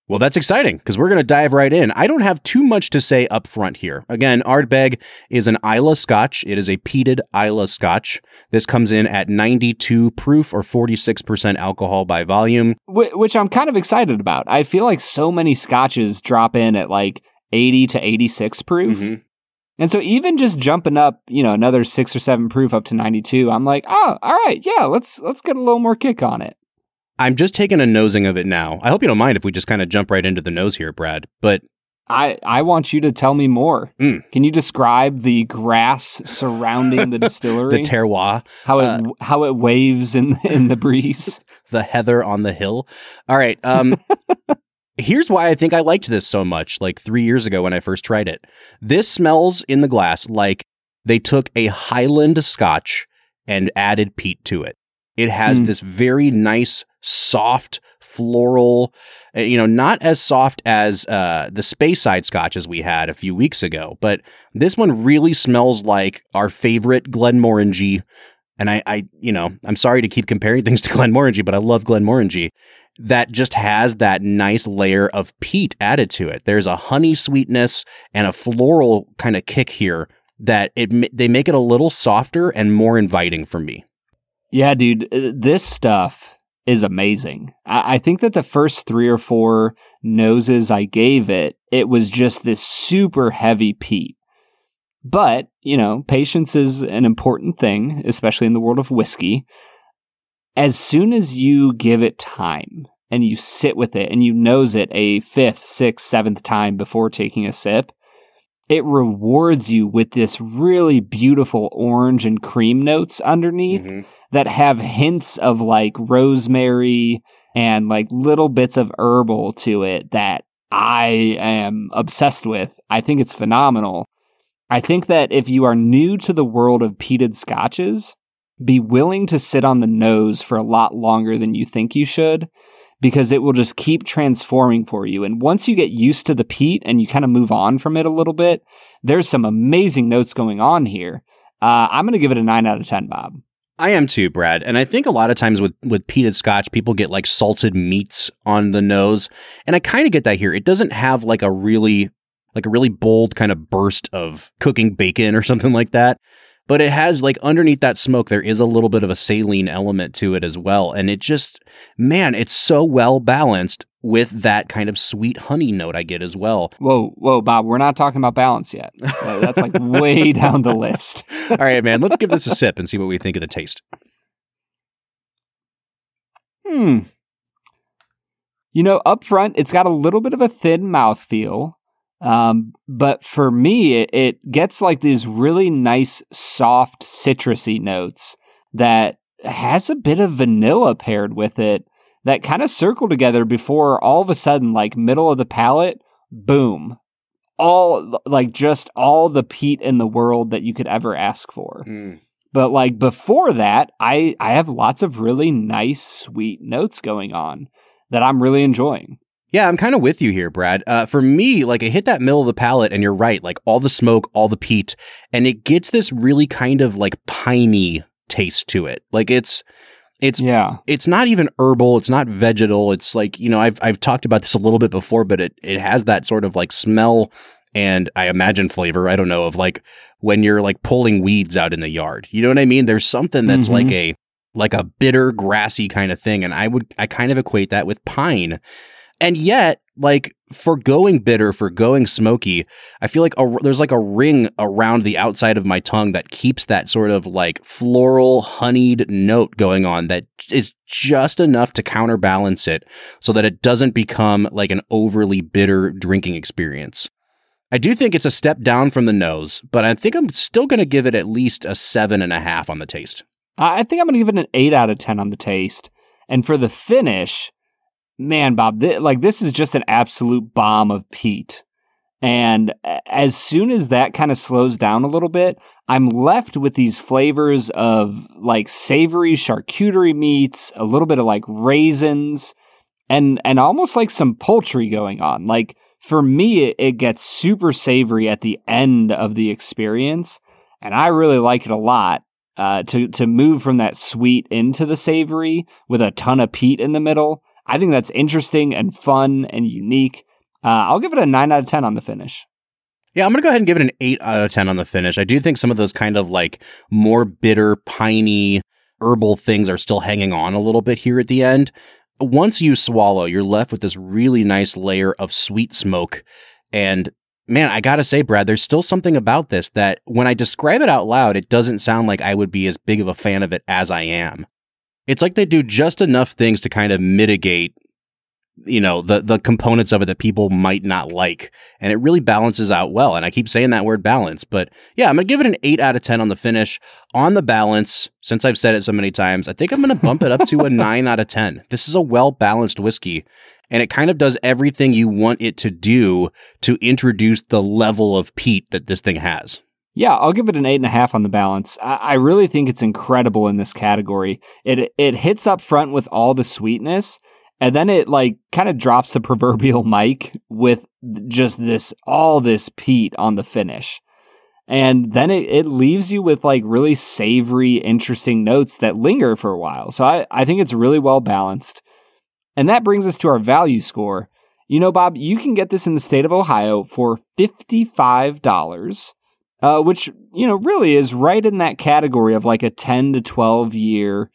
S2: Well, that's exciting because we're going to dive right in. I don't have too much to say up front here. Again, Ardbeg is an Islay Scotch. It is a peated Islay Scotch. This comes in at 92 proof or 46% alcohol by volume.
S1: Wh- which I'm kind of excited about. I feel like so many scotches drop in at like 80 to 86 proof.
S2: Mhm.
S1: And so even just jumping up, you know, another 6 or 7 proof up to 92, I'm like, "Oh, all right. Yeah, let's let's get a little more kick on it."
S2: I'm just taking a nosing of it now. I hope you don't mind if we just kind of jump right into the nose here, Brad. But
S1: I I want you to tell me more.
S2: Mm.
S1: Can you describe the grass surrounding the distillery?
S2: the terroir,
S1: how it
S2: uh,
S1: how it waves in in the breeze.
S2: the heather on the hill. All right. Um, here's why I think I liked this so much. Like three years ago when I first tried it, this smells in the glass like they took a Highland Scotch and added peat to it. It has
S1: Hmm.
S2: this very nice, soft, floral. uh, You know, not as soft as uh, the Speyside scotches we had a few weeks ago, but this one really smells like our favorite Glenmorangie. And I, I, you know, I'm sorry to keep comparing things to Glenmorangie, but I love Glenmorangie. That just has that nice layer of peat added to it. There's a honey sweetness and a floral kind of kick here that it they make it a little softer and more inviting for me.
S1: Yeah, dude, uh, this stuff is amazing. I, I think that the first three or four noses I gave it, it was just this super heavy peat. But, you know, patience is an important thing, especially in the world of whiskey. As soon as you give it time and you sit with it and you nose it a fifth, sixth, seventh time before taking a sip, it rewards you with this really beautiful orange and cream notes underneath mm-hmm. That have hints of like rosemary and like little bits of herbal to it that I am obsessed with. I think it's phenomenal. I think that if you are new to the world of peated scotches, be willing to sit on the nose for a lot longer than you think you should because it will just keep transforming for you. And once you get used to the peat and you kind of move on from it a little bit, there's some amazing notes going on here. Uh, I'm going to give it a 9 out of 10, Bob.
S2: I am too, Brad. And I think a lot of times with with peated scotch, people get like salted meats on the nose, and I kind of get that here. It doesn't have like a really like a really bold kind of burst of cooking bacon or something like that. But it has like underneath that smoke, there is a little bit of a saline element to it as well. And it just, man, it's so well balanced with that kind of sweet honey note I get as well.
S1: Whoa, whoa, Bob, we're not talking about balance yet. That's like way down the list.
S2: All right, man, let's give this a sip and see what we think of the taste.
S1: Hmm. You know, up front, it's got a little bit of a thin mouthfeel. Um, but for me, it, it gets like these really nice, soft, citrusy notes that has a bit of vanilla paired with it that kind of circle together before all of a sudden, like middle of the palate, boom. All like just all the peat in the world that you could ever ask for. But like before that, I I have lots of really nice sweet notes going on that I'm really enjoying.
S2: Yeah, I'm kind of with you here, Brad. Uh, for me, like I hit that middle of the palate, and you're right, like all the smoke, all the peat, and it gets this really kind of like piney taste to it. Like it's, it's,
S1: Yeah.
S2: it's not even herbal. It's not vegetal. It's like you know, I've I've talked about this a little bit before, but it it has that sort of like smell and I imagine flavor. I don't know of like when you're like pulling weeds out in the yard. You know what I mean? There's something that's
S1: Mhm.
S2: like a like a bitter, grassy kind of thing, and I would I kind of equate that with pine. And yet, like for going bitter, for going smoky, I feel like a, there's like a ring around the outside of my tongue that keeps that sort of like floral, honeyed note going on that is just enough to counterbalance it so that it doesn't become like an overly bitter drinking experience. I do think it's a step down from the nose, but I think I'm still going to give it at least a seven and a half on the taste.
S1: I think I'm going to give it an 8 out of 10 on the taste. And for the finish, man, Bob, thi- like this is just an absolute bomb of peat. And as soon as that kind of slows down a little bit, I'm left with these flavors of like savory charcuterie meats, a little bit of like raisins, and and almost like some poultry going on. Like for me, it, it gets super savory at the end of the experience, and I really like it a lot. Uh, to to move from that sweet into the savory with a ton of peat in the middle, I think that's interesting and fun and unique. Uh, I'll give it a nine out of ten on the finish.
S2: Yeah, I'm going to go ahead and give it an 8 out of 10 on the finish. I do think some of those kind of like more bitter, piney, herbal things are still hanging on a little bit here at the end. Once you swallow, you're left with this really nice layer of sweet smoke. And man, I got to say, Brad, there's still something about this that when I describe it out loud, it doesn't sound like I would be as big of a fan of it as I am. It's like they do just enough things to kind of mitigate you know the the components of it that people might not like and it really balances out well and i keep saying that word balance but yeah i'm gonna give it an 8 out of 10 on the finish. On the balance since i've said it so many times i think i'm gonna bump it up to a 9 out of 10 this is a well balanced whiskey and it kind of does everything you want it to do to introduce the level of peat that this thing has
S1: yeah, I'll give it an eight and a half on the balance. I, I really think it's incredible in this category. It it hits up front with all the sweetness, and then it like kind of drops the proverbial mic with just this all this peat on the finish. And then it, it leaves you with like really savory interesting notes that linger for a while. So I, I think it's really well balanced. And that brings us to our value score. You know bob you can get this in the state of ohio for $55 uh, which you know really is right in that category of like a 10 to 12 year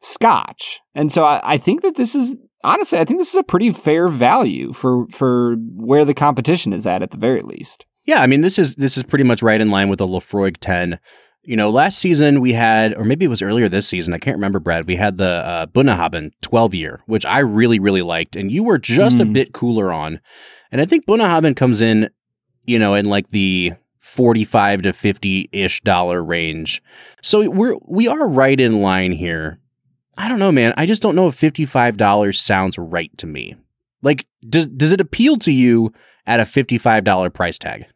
S1: scotch and so I, I think that this is honestly, I think this is a pretty fair value for for where the competition is at at the very least.
S2: Yeah, I mean this is this is pretty much right in line with the Laphroaig 10. You know, last season we had, or maybe it was earlier this season, I can't remember, Brad. We had the uh, Bunnahabhain 12 year, which I really, really liked, and you were just mm. a bit cooler on. And I think Bunnahabhain comes in, you know, in like the 45 to 50 ish dollar range. So we're, we are right in line here. I don't know, man. I just don't know if $55 sounds right to me. Like, does does it appeal to you at a $55 price tag?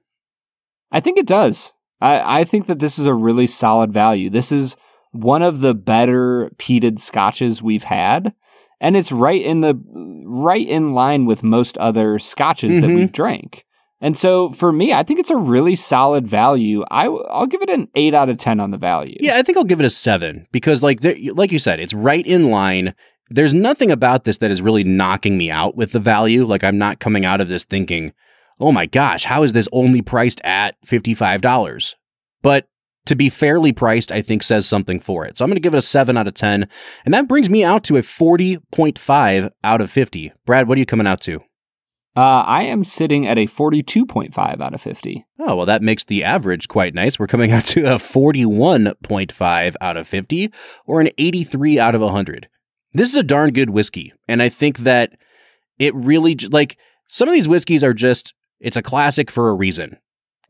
S1: I think it does. I, I think that this is a really solid value. This is one of the better peated scotches we've had. And it's right in the right in line with most other scotches mm-hmm. that we've drank. And so for me, I think it's a really solid value. I I'll give it an 8 out of 10 on the value.
S2: Yeah, I think I'll give it a 7 because like like you said, it's right in line. There's nothing about this that is really knocking me out with the value. Like I'm not coming out of this thinking, "Oh my gosh, how is this only priced at $55?" But to be fairly priced, I think says something for it. So I'm going to give it a 7 out of 10. And that brings me out to a 40.5 out of 50. Brad, what are you coming out to?
S1: Uh, I am sitting at a 42.5 out of 50.
S2: Oh, well, that makes the average quite nice. We're coming out to a 41.5 out of 50 or an 83 out of 100. This is a darn good whiskey. And I think that it really, like, some of these whiskeys are just, it's a classic for a reason.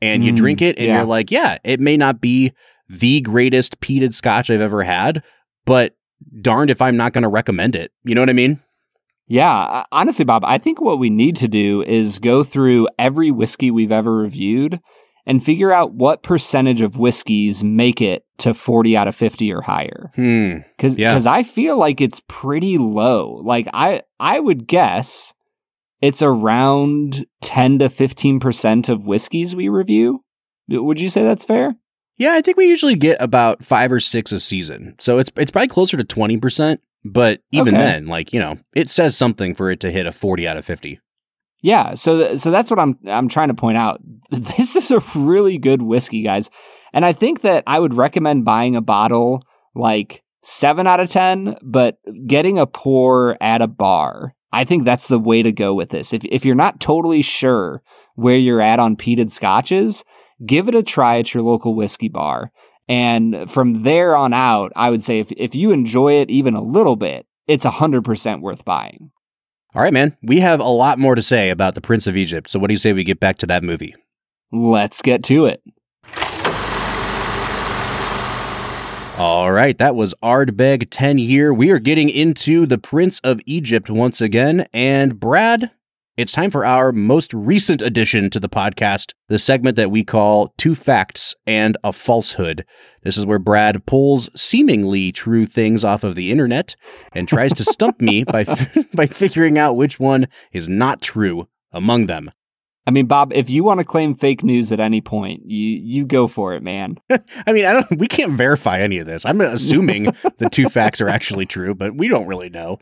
S2: And you mm, drink it and yeah. you're like, yeah, it may not be the greatest peated scotch I've ever had, but darned if I'm not going to recommend it. You know what I mean?
S1: Yeah, honestly, Bob, I think what we need to do is go through every whiskey we've ever reviewed and figure out what percentage of whiskeys make it to 40 out of 50 or higher.
S2: Hmm.
S1: Cuz yeah. cuz I feel like it's pretty low. Like I I would guess it's around 10 to 15% of whiskeys we review. Would you say that's fair?
S2: Yeah, I think we usually get about 5 or 6 a season. So it's it's probably closer to 20%. But even okay. then, like, you know, it says something for it to hit a 40 out of 50.
S1: Yeah, so th- so that's what I'm I'm trying to point out. This is a really good whiskey, guys. And I think that I would recommend buying a bottle like 7 out of 10, but getting a pour at a bar. I think that's the way to go with this. If if you're not totally sure where you're at on peated scotches, give it a try at your local whiskey bar and from there on out, I would say if, if you enjoy it even a little bit, it's 100% worth buying.
S2: All right, man. We have a lot more to say about The Prince of Egypt. So, what do you say we get back to that movie?
S1: Let's get to it.
S2: All right, that was Ardbeg 10 year. We are getting into The Prince of Egypt once again. And Brad, it's time for our most recent addition to the podcast, the segment that we call Two Facts and a Falsehood. This is where Brad pulls seemingly true things off of the internet and tries to stump me by, by figuring out which one is not true among them.
S1: I mean, Bob, if you want to claim fake news at any point, you you go for it, man.
S2: I mean, I don't. We can't verify any of this. I'm assuming the two facts are actually true, but we don't really know.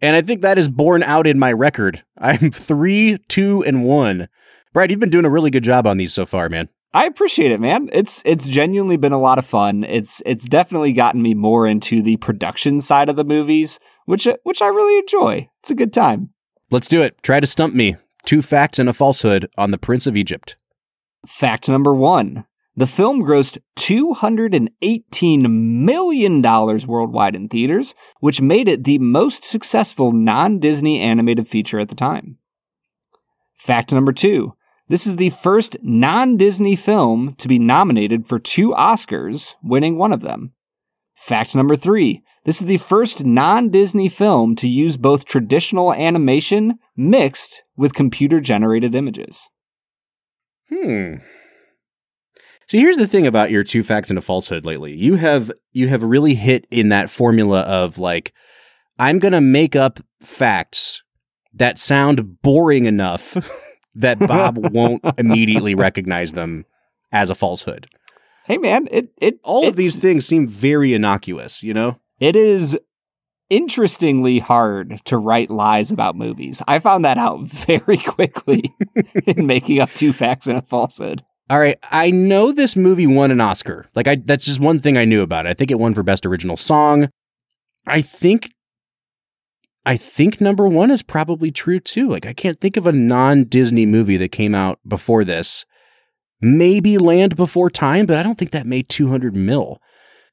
S2: And I think that is borne out in my record. I'm three, two, and one. Brad, you've been doing a really good job on these so far, man.
S1: I appreciate it, man. It's it's genuinely been a lot of fun. It's it's definitely gotten me more into the production side of the movies, which which I really enjoy. It's a good time.
S2: Let's do it. Try to stump me. Two facts and a falsehood on the Prince of Egypt.
S1: Fact number one. The film grossed $218 million worldwide in theaters, which made it the most successful non Disney animated feature at the time. Fact number two. This is the first non Disney film to be nominated for two Oscars, winning one of them. Fact number three. This is the first non Disney film to use both traditional animation mixed with computer generated images.
S2: Hmm. See, here's the thing about your two facts and a falsehood lately. You have you have really hit in that formula of like, I'm gonna make up facts that sound boring enough that Bob won't immediately recognize them as a falsehood.
S1: Hey man, it it
S2: All of these things seem very innocuous, you know?
S1: It is interestingly hard to write lies about movies. I found that out very quickly in making up two facts and a falsehood.
S2: All right, I know this movie won an Oscar. Like I that's just one thing I knew about it. I think it won for best original song. I think I think number 1 is probably true too. Like I can't think of a non-Disney movie that came out before this. Maybe Land Before Time, but I don't think that made 200 mil.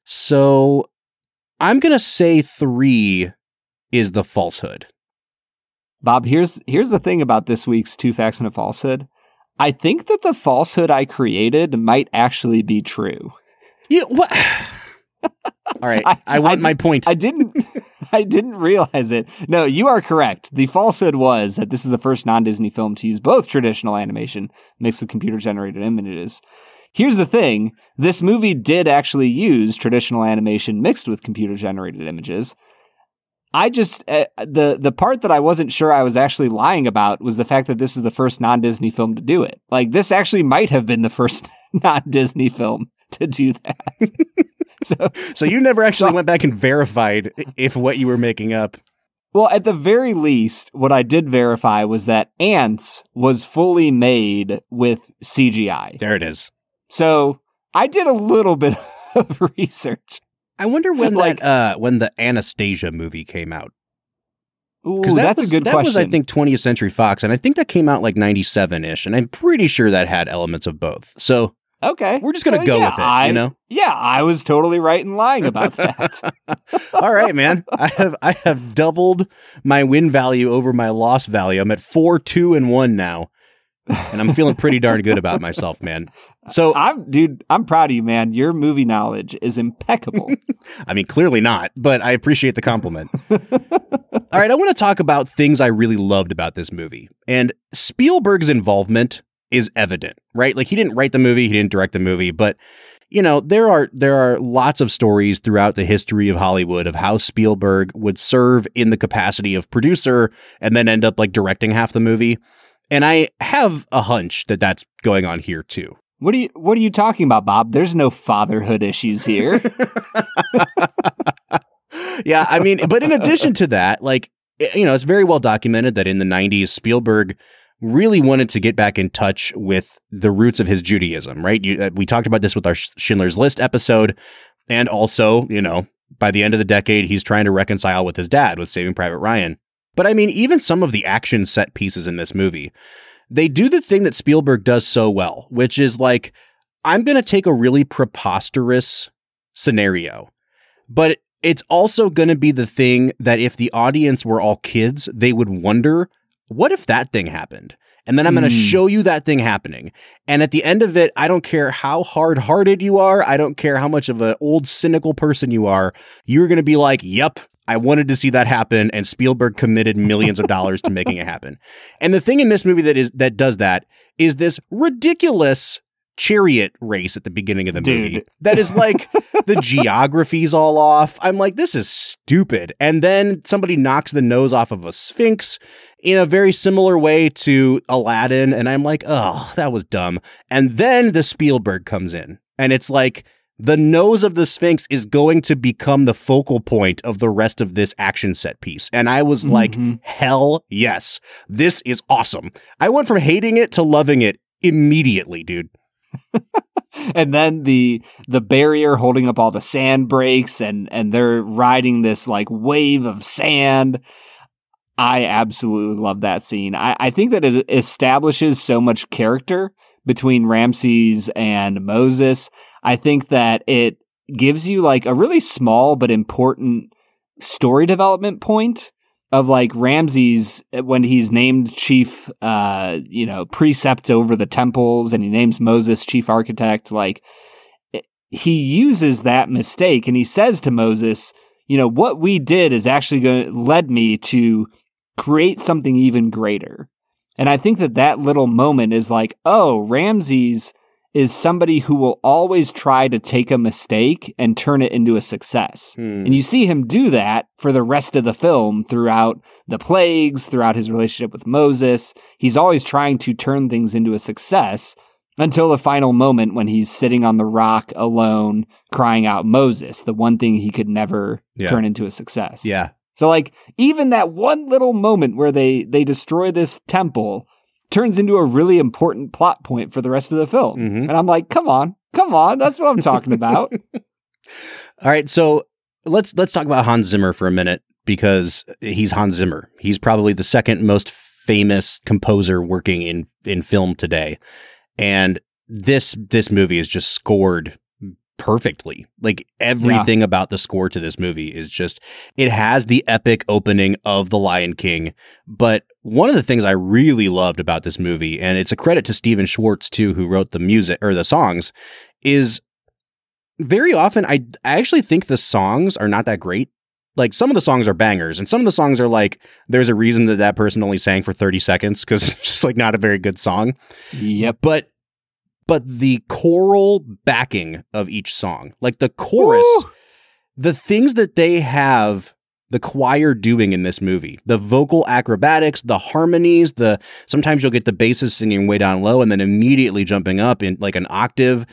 S2: So I'm going to say 3 is the falsehood.
S1: Bob, here's here's the thing about this week's two facts and a falsehood. I think that the falsehood I created might actually be true.
S2: Yeah, what? All right, I,
S1: I-
S2: want
S1: I
S2: my point.
S1: I didn't I didn't realize it. No, you are correct. The falsehood was that this is the first non-Disney film to use both traditional animation mixed with computer generated images. Here's the thing, this movie did actually use traditional animation mixed with computer generated images. I just uh, the the part that I wasn't sure I was actually lying about was the fact that this is the first non-Disney film to do it. Like this actually might have been the first non-Disney film to do that. so
S2: So you never actually went back and verified if what you were making up.
S1: Well, at the very least, what I did verify was that Antz was fully made with CGI.
S2: There it is.
S1: So I did a little bit of research.
S2: I wonder when
S1: Like-
S2: that uh when the Anastasia movie came out.
S1: Ooh,
S2: that
S1: that's
S2: was,
S1: a good
S2: that
S1: question.
S2: was I think 20th Century Fox and I think that came out like 97ish and I'm pretty sure that had elements of both. So
S1: okay,
S2: we're just going to
S1: So,
S2: go
S1: yeah,
S2: with it,
S1: I,
S2: you know.
S1: Yeah, I was totally right in lying about that.
S2: All right, man. I have I have doubled my win value over my loss value. I'm at 4 2 and 1 now. And I'm feeling pretty darn good about myself, man. So,
S1: I'm, dude, I'm proud of you, man. Your movie knowledge is impeccable.
S2: I mean, clearly not, but I appreciate the compliment. All right, I want to talk about things I really loved about this movie. And Spielberg's involvement is evident, right? Like he didn't write the movie, he didn't direct the movie, but you know, there are there are lots of stories throughout the history of Hollywood of how Spielberg would serve in the capacity of producer and then end up like directing half the movie. And I have a hunch that that's going on here too.
S1: what are you What are you talking about, Bob? There's no fatherhood issues here.
S2: yeah, I mean, but in addition to that, like you know, it's very well documented that in the 90s Spielberg really wanted to get back in touch with the roots of his Judaism, right? You, uh, we talked about this with our Schindler's List episode and also, you know, by the end of the decade he's trying to reconcile with his dad with Saving Private Ryan. But I mean, even some of the action set pieces in this movie, they do the thing that Spielberg does so well, which is like I'm going to take a really preposterous scenario but it's also going to be the thing that if the audience were all kids, they would wonder, what if that thing happened? And then I'm going to
S1: Hmm.
S2: show you that thing happening. And at the end of it, I don't care how hard hearted you are. I don't care how much of an old cynical person you are. You're going to be like, yep, I wanted to see that happen. And Spielberg committed millions of dollars to making it happen. And the thing in this movie that is, that does that is this ridiculous chariot race at the beginning of the
S1: Dude.
S2: movie that is like the geography's all off. I'm like, this is stupid. And then somebody knocks the nose off of a sphinx, in a very similar way to Aladdin. And I'm like, oh, that was dumb. And then the Spielberg comes in, and it's like, the nose of the Sphinx is going to become the focal point of the rest of this action set piece. And I was like,
S1: Mhm.
S2: hell yes, this is awesome. I went from hating it to loving it immediately, dude.
S1: and then the the barrier holding up all the sand breaks and and they're riding this like wave of sand i absolutely love that scene i, I think that it establishes so much character between ramses and moses i think that it gives you like a really small but important story development point of like Ramses when he's named chief, uh, you know, precept over the temples, and he names Moses chief architect. Like it- he uses that mistake, and he says to Moses, "You know what we did is actually going to led me to create something even greater." And I think that that little moment is like, oh, Ramses is somebody who will always try to take a mistake and turn it into a success.
S2: Hmm.
S1: And you see him do that for the rest of the film throughout the plagues, throughout his relationship with Moses. He's always trying to turn things into a success until the final moment when he's sitting on the rock alone, crying out Moses, the one thing he could never
S2: Yeah.
S1: turn into a success.
S2: Yeah.
S1: So like even that one little moment where they they destroy this temple turns into a really important plot point for the rest of the film.
S2: Mhm.
S1: And I'm like, come on, come on, that's what I'm talking about.
S2: All right, so let's let's talk about Hans Zimmer for a minute because he's Hans Zimmer. He's probably the second most famous composer working in in film today. And this this movie is just scored perfectly. Like everything about the score to this movie is just it has the epic opening of The Lion King, but one of the things I really loved about this movie and it's a credit to Stephen Schwartz too who wrote the music or the songs is very often I I actually think the songs are not that great. Like some of the songs are bangers, and some of the songs are like there's a reason that that person only sang for 30 seconds because it's just like not a very good song.
S1: yep.
S2: But but the choral backing of each song, like the chorus,
S1: Woo!
S2: the things that they have the choir doing in this movie the vocal acrobatics the harmonies the sometimes you'll get the basses singing way down low and then immediately jumping up in like an octave.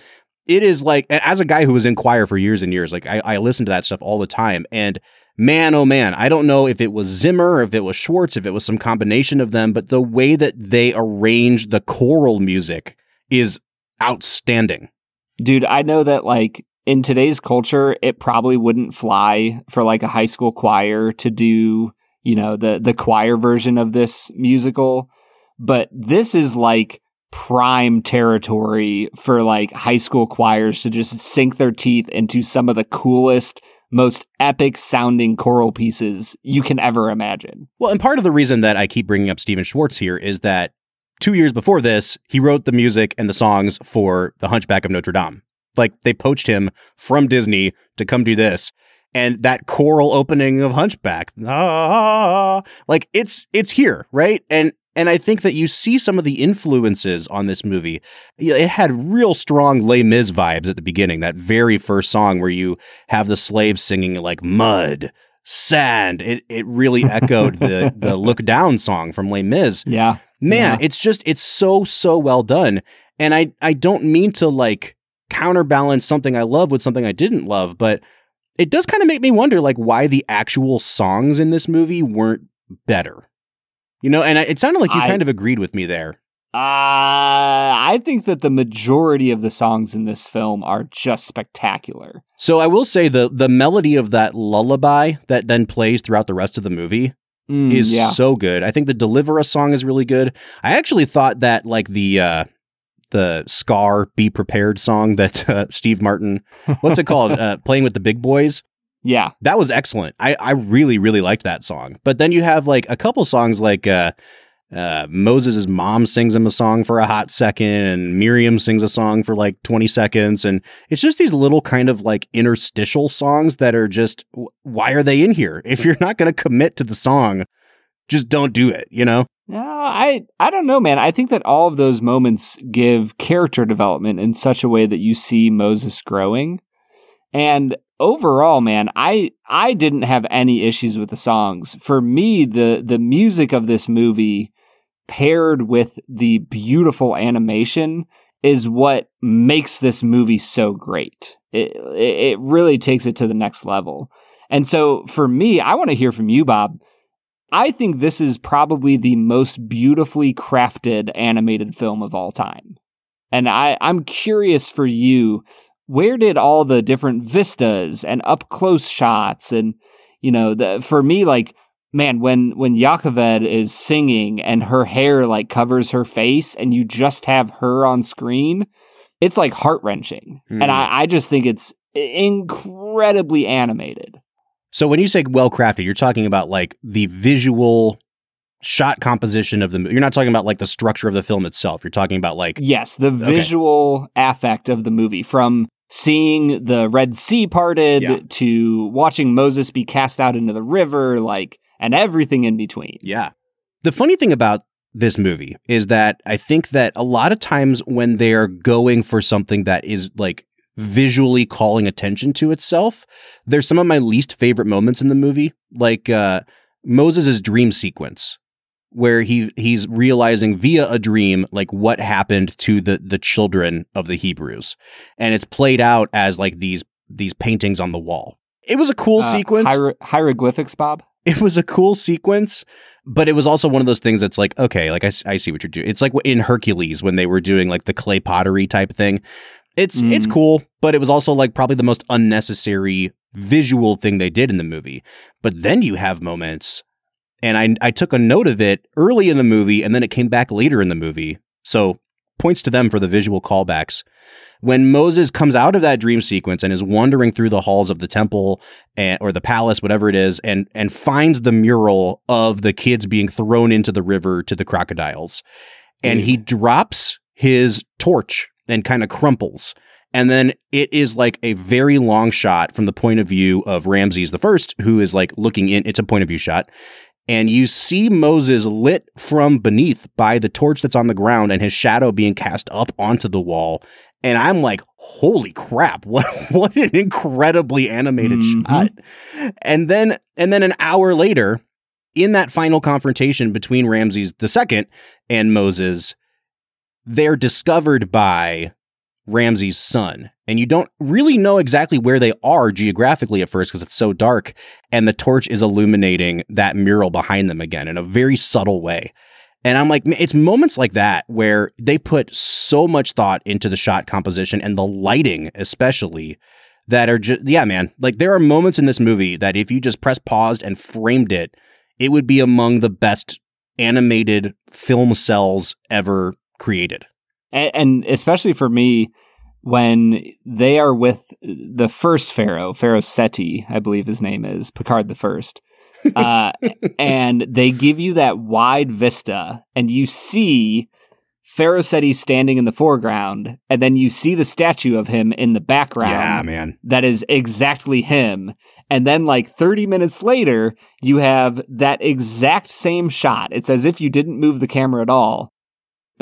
S2: It is like as a guy who was in choir for years and years like i, I listen to that stuff all the time. And man oh man i don't know if it was zimmer if it was schwartz if it was some combination of them but the way that they arrange the choral music is outstanding
S1: Dude, I know that like in today's culture, it probably wouldn't fly for like a high school choir to do, you know, the the choir version of this musical, but this is like prime territory for like high school choirs to just sink their teeth into some of the coolest, most epic sounding choral pieces you can ever imagine.
S2: Well, and part of the reason that I keep bringing up Stephen Schwartz here is that two years before this, he wrote the music and the songs for The Hunchback of Notre Dame. Like they poached him from Disney to come do this. And that choral opening of Hunchback, ah, like it's it's here, right? And and I think that you see some of the influences on this movie. It had real strong Les Mis vibes at the beginning. That very first song where you have the slaves singing like mud, sand. It it really echoed the the Look Down song from Les Mis.
S1: Yeah.
S2: Man,
S1: Yeah.
S2: it's just it's so so well done. And I I don't mean to like counterbalance something I love with something I didn't love, but it does kind of make me wonder like why the actual songs in this movie weren't better. You know, and I, it sounded like you
S1: I-
S2: kind of agreed with me there.
S1: Uh, I think that the majority of the songs in this film are just spectacular.
S2: So I will say the the melody of that lullaby that then plays throughout the rest of the movie
S1: Mm,
S2: is
S1: yeah.
S2: so good. I think the Deliver Us song is really good. I actually thought that like the uh the Scar Be Prepared song that uh, Steve Martin, what's it called? uh, playing with the big boys.
S1: Yeah.
S2: That was excellent. I I really really liked that song. But then you have like a couple songs like uh uh, Moses' mom sings him a song for a hot second, and Miriam sings a song for like 20 seconds. And it's just these little kind of like interstitial songs that are just, why are they in here? If you're not going to commit to the song, just don't do it, you know?
S1: No, I I don't know, man. I think that all of those moments give character development in such a way that you see Moses growing. And overall, man, I I didn't have any issues with the songs. For me, the the music of this movie paired with the beautiful animation is what makes this movie so great. It it really takes it to the next level. And so for me, I want to hear from you, Bob. I think this is probably the most beautifully crafted animated film of all time. And I, I'm curious for you, where did all the different vistas and up close shots and you know, the for me, like, man, when when Jochebed is singing and her hair like covers her face and you just have her on screen, it's like heart wrenching.
S2: Mm.
S1: And I, I just think it's incredibly animated.
S2: So when you say well crafted, you're talking about like the visual shot composition of the movie. You're not talking about like the structure of the film itself. You're talking about like
S1: Yes, the visual affect of the movie from seeing the Red Sea parted
S2: Yeah.
S1: to watching Moses be cast out into the river, like, and everything in between.
S2: Yeah. The funny thing about this movie is that I think that a lot of times when they're going for something that is like visually calling attention to itself, there's some of my least favorite moments in the movie, like uh Moses' dream sequence where he he's realizing via a dream like what happened to the the children of the Hebrews. And it's played out as like these these paintings on the wall. It was a cool
S1: Uh,
S2: sequence
S1: hiero- hieroglyphics, Bob.
S2: It was a cool sequence, but it was also one of those things that's like, okay, like I, I see what you're doing. It's like in Hercules when they were doing like the clay pottery type thing. It's it's
S1: Mhm.
S2: cool, but it was also like probably the most unnecessary visual thing they did in the movie. But then you have moments, and I I took a note of it early in the movie, and then it came back later in the movie. So points to them for the visual callbacks. When Moses comes out of that dream sequence and is wandering through the halls of the temple and or the palace, whatever it is, and and finds the mural of the kids being thrown into the river to the crocodiles, and he drops his torch and kind of crumples. And then it is like a very long shot from the point of view of Ramses the first, who is like looking in. It's a point of view shot. And you see Moses lit from beneath by the torch that's on the ground and his shadow being cast up onto the wall. And I'm like, holy crap, what what an incredibly animated
S1: Mhm.
S2: shot. And then and then an hour later, in that final confrontation between Ramses II and Moses, they're discovered by Ramses' son. And you don't really know exactly where they are geographically at first because it's so dark. And the torch is illuminating that mural behind them again in a very subtle way. And I'm like, it's moments like that where they put so much thought into the shot composition and the lighting, especially, that are just, yeah, man. Like, there are moments in this movie that if you just press paused and framed it, it would be among the best animated film cels ever created.
S1: and, and especially for me when they are with the first pharaoh pharaoh seti i believe his name is picard the first uh, and they give you that wide vista and you see pharaoh seti standing in the foreground and then you see the statue of him in the background
S2: Yeah, man.
S1: that is exactly him. And then, like 30 minutes later, you have that exact same shot. It's as if you didn't move the camera at all.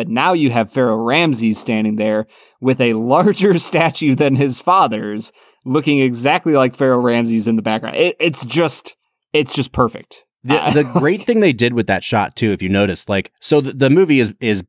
S1: But now you have Pharaoh Ramses standing there with a larger statue than his father's, looking exactly like Pharaoh Ramses in the background. It, it's just, it's just perfect.
S2: The,
S1: Uh,
S2: the great thing they did with that shot too, if you notice, like, so the, the movie is is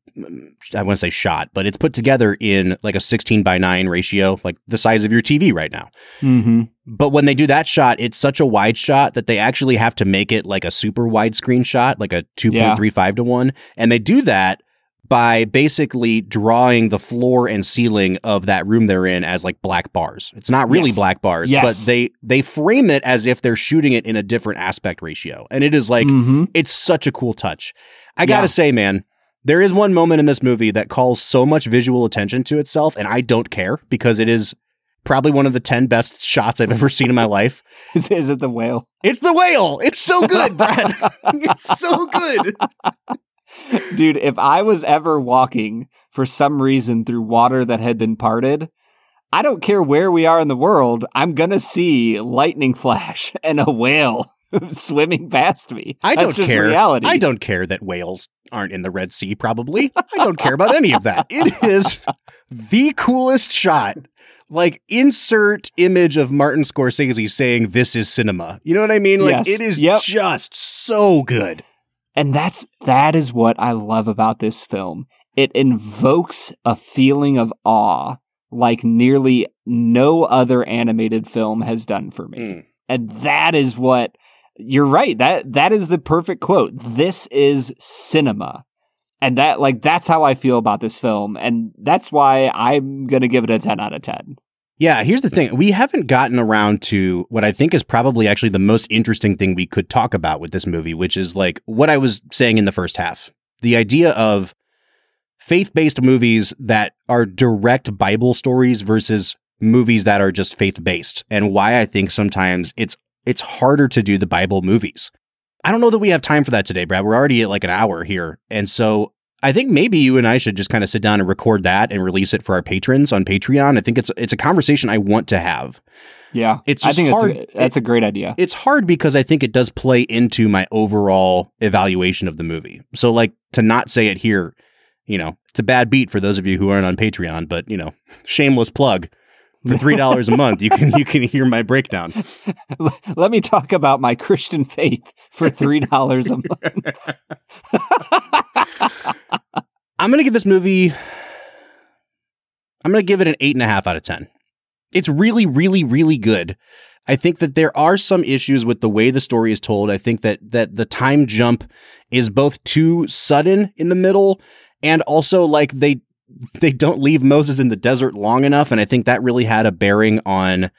S2: I want to say shot, but it's put together in like a sixteen by nine ratio, like the size of your TV right now.
S1: mm-hmm.
S2: But when they do that shot, it's such a wide shot that they actually have to make it like a super widescreen shot, like a two point three five to one, and they do that by basically drawing the floor and ceiling of that room they're in as like black bars. It's not really
S1: Yes.
S2: black bars,
S1: Yes.
S2: but they they frame it as if they're shooting it in a different aspect ratio, and it is like
S1: mm-hmm.
S2: it's such a cool touch. I gotta
S1: Yeah.
S2: say, man, there is one moment in this movie that calls so much visual attention to itself, and I don't care because it is probably one of the 10 best shots I've ever seen in my life.
S1: Is, is it the whale?
S2: It's the whale. It's so good, Brad. it's so good.
S1: Dude, if I was ever walking for some reason through water that had been parted, I don't care where we are in the world, I'm gonna see lightning flash and a whale swimming past me.
S2: I
S1: That's
S2: don't care.
S1: reality.
S2: I don't care that whales aren't in the Red Sea, probably. I don't care about any of that. It is the coolest shot like insert image of Martin Scorsese saying this is cinema. You know what I mean? Like
S1: Yes.
S2: it is
S1: Yep.
S2: just so good.
S1: And that's that is what I love about this film. It invokes a feeling of awe like nearly no other animated film has done for me.
S2: Mm.
S1: And that is what you're right. That that is the perfect quote. This is cinema. And that like that's how I feel about this film and that's why I'm going to give it a 10 out of 10.
S2: Yeah, here's the thing. We haven't gotten around to what I think is probably actually the most interesting thing we could talk about with this movie, which is like what I was saying in the first half. The idea of faith-based movies that are direct Bible stories versus movies that are just faith-based and why I think sometimes it's it's harder to do the Bible movies. I don't know that we have time for that today, Brad. We're already at like an hour here. And so I think maybe you and I should just kind of sit down and record that and release it for our patrons on Patreon. I think it's it's a conversation I want to have.
S1: Yeah.
S2: It's
S1: I think
S2: hard-
S1: It's a, that's a great idea.
S2: It's hard because I think it does play into my overall evaluation of the movie. So like to not say it here, you know, it's a bad beat for those of you who aren't on Patreon, but you know, shameless plug. For three dollars a month, you can you can hear my breakdown.
S1: Let me talk about my Christian faith for $3 a month.
S2: I'm gonna give this movie. I'm gonna give it an eight and a half out of ten. It's really, really, really good. I think that there are some issues with the way the story is told. I think that that the time jump is both too sudden in the middle, and also like they they don't leave Moses in the desert long enough, and I think that really had a bearing on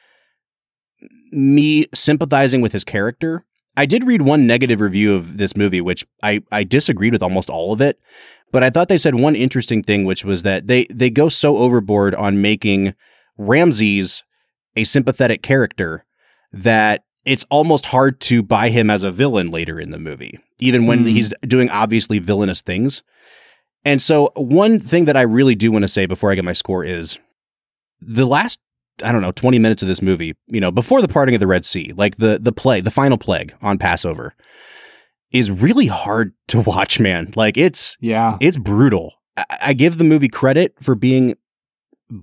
S2: me sympathizing with his character. I did read one negative review of this movie, which I, I disagreed with almost all of it. But I thought they said one interesting thing, which was that they they go so overboard on making Ramses a sympathetic character that it's almost hard to buy him as a villain later in the movie, even when
S1: Hmm.
S2: he's doing obviously villainous things. And so, one thing that I really do want to say before I get my score is the last, I don't know, 20 minutes of this movie, you know, before the parting of the Red Sea, like the the plague, the final plague on Passover, is really hard to watch, man. Like it's
S1: Yeah.
S2: it's brutal. I, I give the movie credit for being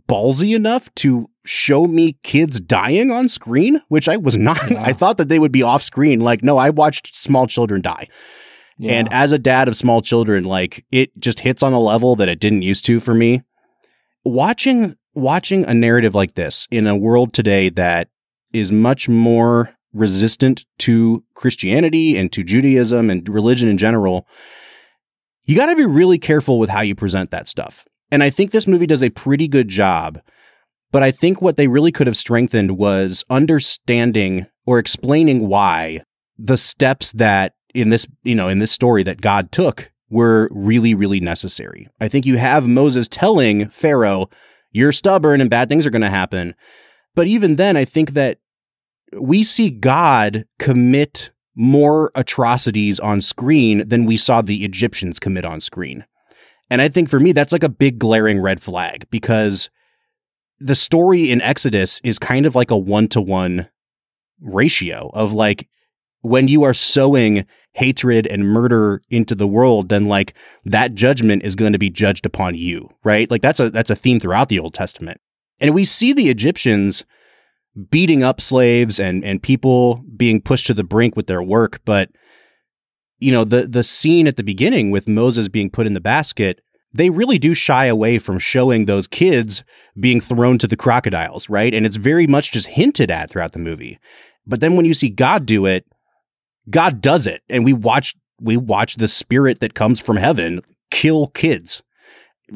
S2: ballsy enough to show me kids dying on screen, which I was not.
S1: Yeah.
S2: I thought that they would be off screen. Like, no, I watched small children die.
S1: Yeah.
S2: And as a dad of small children, like it just hits on a level that it didn't used to for me. Watching watching a narrative like this in a world today that is much more resistant to Christianity and to Judaism and religion in general, you got to be really careful with how you present that stuff. And I think this movie does a pretty good job. But I think what they really could have strengthened was understanding or explaining why the steps that in this, you know, in this story that God took were really, really necessary. I think you have Moses telling Pharaoh, you're stubborn and bad things are going to happen. But even then, I think that we see God commit more atrocities on screen than we saw the Egyptians commit on screen. And I think for me, that's like a big glaring red flag because the story in Exodus is kind of like a one to one ratio of like when you are sowing hatred and murder into the world, then like that judgment is going to be judged upon you, right? Like that's a that's a theme throughout the Old Testament. And we see the Egyptians beating up slaves and and people being pushed to the brink with their work, but you know, the the scene at the beginning with Moses being put in the basket, they really do shy away from showing those kids being thrown to the crocodiles, right? And it's very much just hinted at throughout the movie. But then when you see God do it, God does it, and we watch we watch the spirit that comes from heaven kill kids.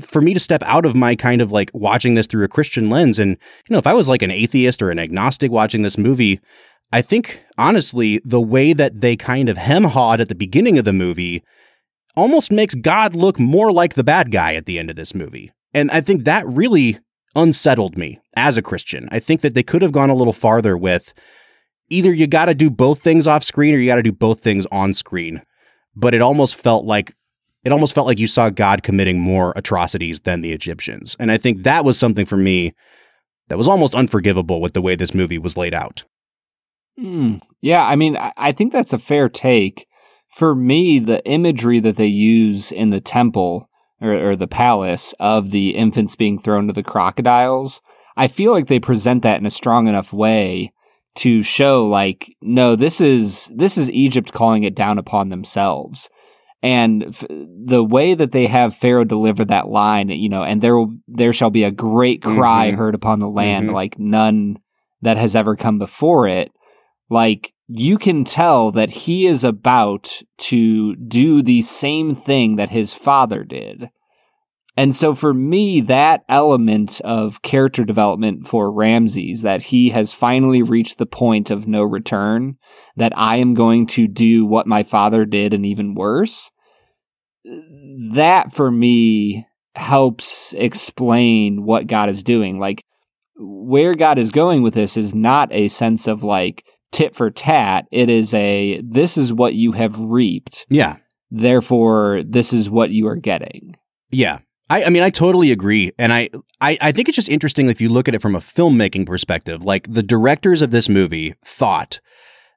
S2: For me to step out of my kind of like watching this through a Christian lens, and you know, if I was like an atheist or an agnostic watching this movie, I think honestly, the way that they kind of hem hawed at the beginning of the movie almost makes God look more like the bad guy at the end of this movie. And I think that really unsettled me as a Christian. I think that they could have gone a little farther with either you got to do both things off screen or you got to do both things on screen. But it almost felt like it almost felt like you saw God committing more atrocities than the Egyptians. And I think that was something for me that was almost unforgivable with the way this movie was laid out.
S1: Mm. Yeah, I mean, I, think that's a fair take. For me, the imagery that they use in the temple or, or the palace of the infants being thrown to the crocodiles, I feel like they present that in a strong enough way to show like no this is this is Egypt calling it down upon themselves and f- the way that they have Pharaoh deliver that line you know and there will, there shall be a great cry
S2: Mhm.
S1: heard upon the land
S2: Mhm.
S1: like none that has ever come before it like you can tell that he is about to do the same thing that his father did and so for me, that element of character development for Ramses, that he has finally reached the point of no return, that I am going to do what my father did and even worse, that for me helps explain what God is doing. Like, where God is going with this is not a sense of like tit for tat. It is a, this is what you have reaped.
S2: Yeah.
S1: Therefore, this is what you are getting.
S2: Yeah. I, I mean, I totally agree. And I, I, I think it's just interesting if you look at it from a filmmaking perspective. Like the directors of this movie thought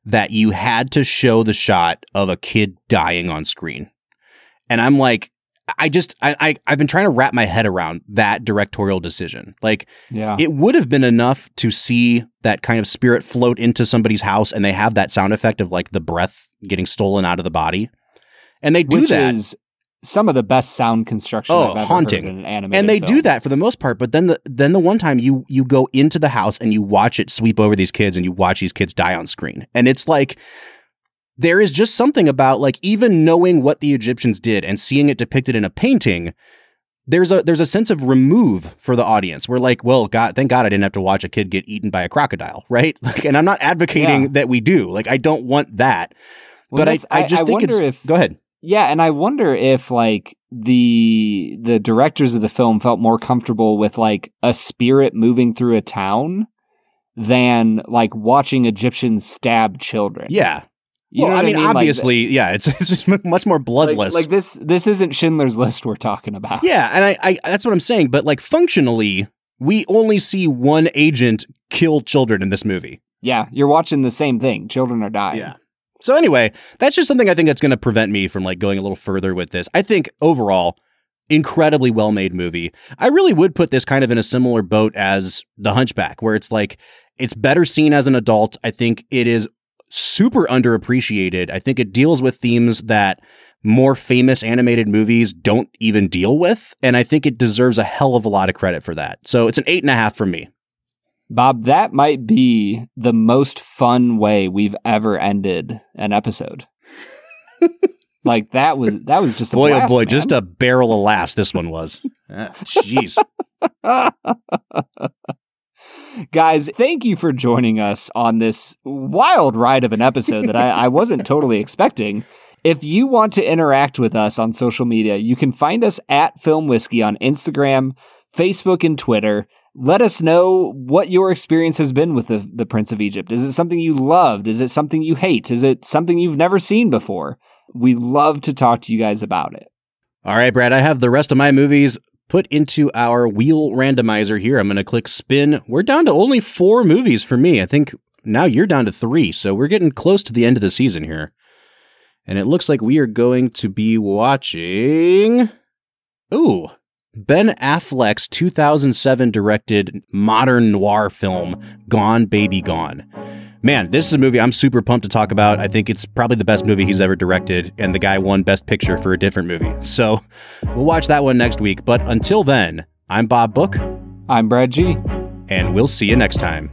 S2: that you had to show the shot of a kid dying on screen. And I'm like, I just, I, I, I've been trying to wrap my head around that directorial decision. Like,
S1: Yeah.
S2: it would have been enough to see that kind of spirit float into somebody's house and they have that sound effect of like the breath getting stolen out of the body. And they do
S1: which
S2: that.
S1: is some of the best sound construction
S2: Oh,
S1: I've ever
S2: haunting.
S1: heard in an animated
S2: and they do that for the most part but then the then the one time you you go into the house and you watch it sweep over these kids and you watch these kids die on screen and it's like there is just something about like even knowing what the Egyptians did and seeing it depicted in a painting there's a there's a sense of remove for the audience. We're like, well, God, thank God I didn't have to watch a kid get eaten by a crocodile, right? Like, and I'm not advocating
S1: Yeah.
S2: that we do. Like, I don't want that.
S1: Well,
S2: but I, I just think
S1: wonder
S2: it's.
S1: if
S2: go ahead.
S1: Yeah, and I wonder if like the the directors of the film felt more comfortable with like a spirit moving through a town than like watching Egyptians stab children.
S2: Yeah.
S1: You
S2: well, I mean,
S1: Like,
S2: obviously, yeah. It's it's just much more bloodless.
S1: like this this isn't Schindler's List we're talking about.
S2: Yeah, and I, I that's what I'm saying. But like functionally, we only see one agent kill children in this movie.
S1: yeah, you're watching the same thing. Children are dying.
S2: So anyway, that's just something I think that's going to prevent me from like going a little further with this. I think overall, incredibly well made movie. I really would put this kind of in a similar boat as The Hunchback, where it's like it's better seen as an adult. I think it is super underappreciated. I think it deals with themes that more famous animated movies don't even deal with. And I think it deserves a hell of a lot of credit for that. So it's an eight and a half from me.
S1: Bob, that might be the most fun way we've ever ended an episode. like that was that was just a
S2: boy,
S1: blast,
S2: oh boy,
S1: man.
S2: just a barrel of laughs this one was. Ah, Jeez.
S1: Guys, thank you for joining us on this wild ride of an episode that I, I wasn't totally expecting. If you want to interact with us on social media, you can find us at Film Whiskey on Instagram, Facebook, and Twitter. Let us know what your experience has been with the, the Prince of Egypt. Is it something you loved? Is it something you hate? Is it something you've never seen before? We love to talk to you guys about it.
S2: All right, Brad, I have the rest of my movies put into our wheel randomizer here. I'm going to click spin. We're down to only four movies for me. I think now you're down to three. So we're getting close to the end of the season here. And it looks like we are going to be watching. Ooh, Ben Affleck's 2007 directed modern noir film, Gone Baby Gone. Man, this is a movie I'm super pumped to talk about. I think it's probably the best movie he's ever directed, and the guy won Best Picture for a different movie. So we'll watch that one next week. But until then, I'm Bob Book,
S1: I'm Brad G.
S2: and we'll see you next time.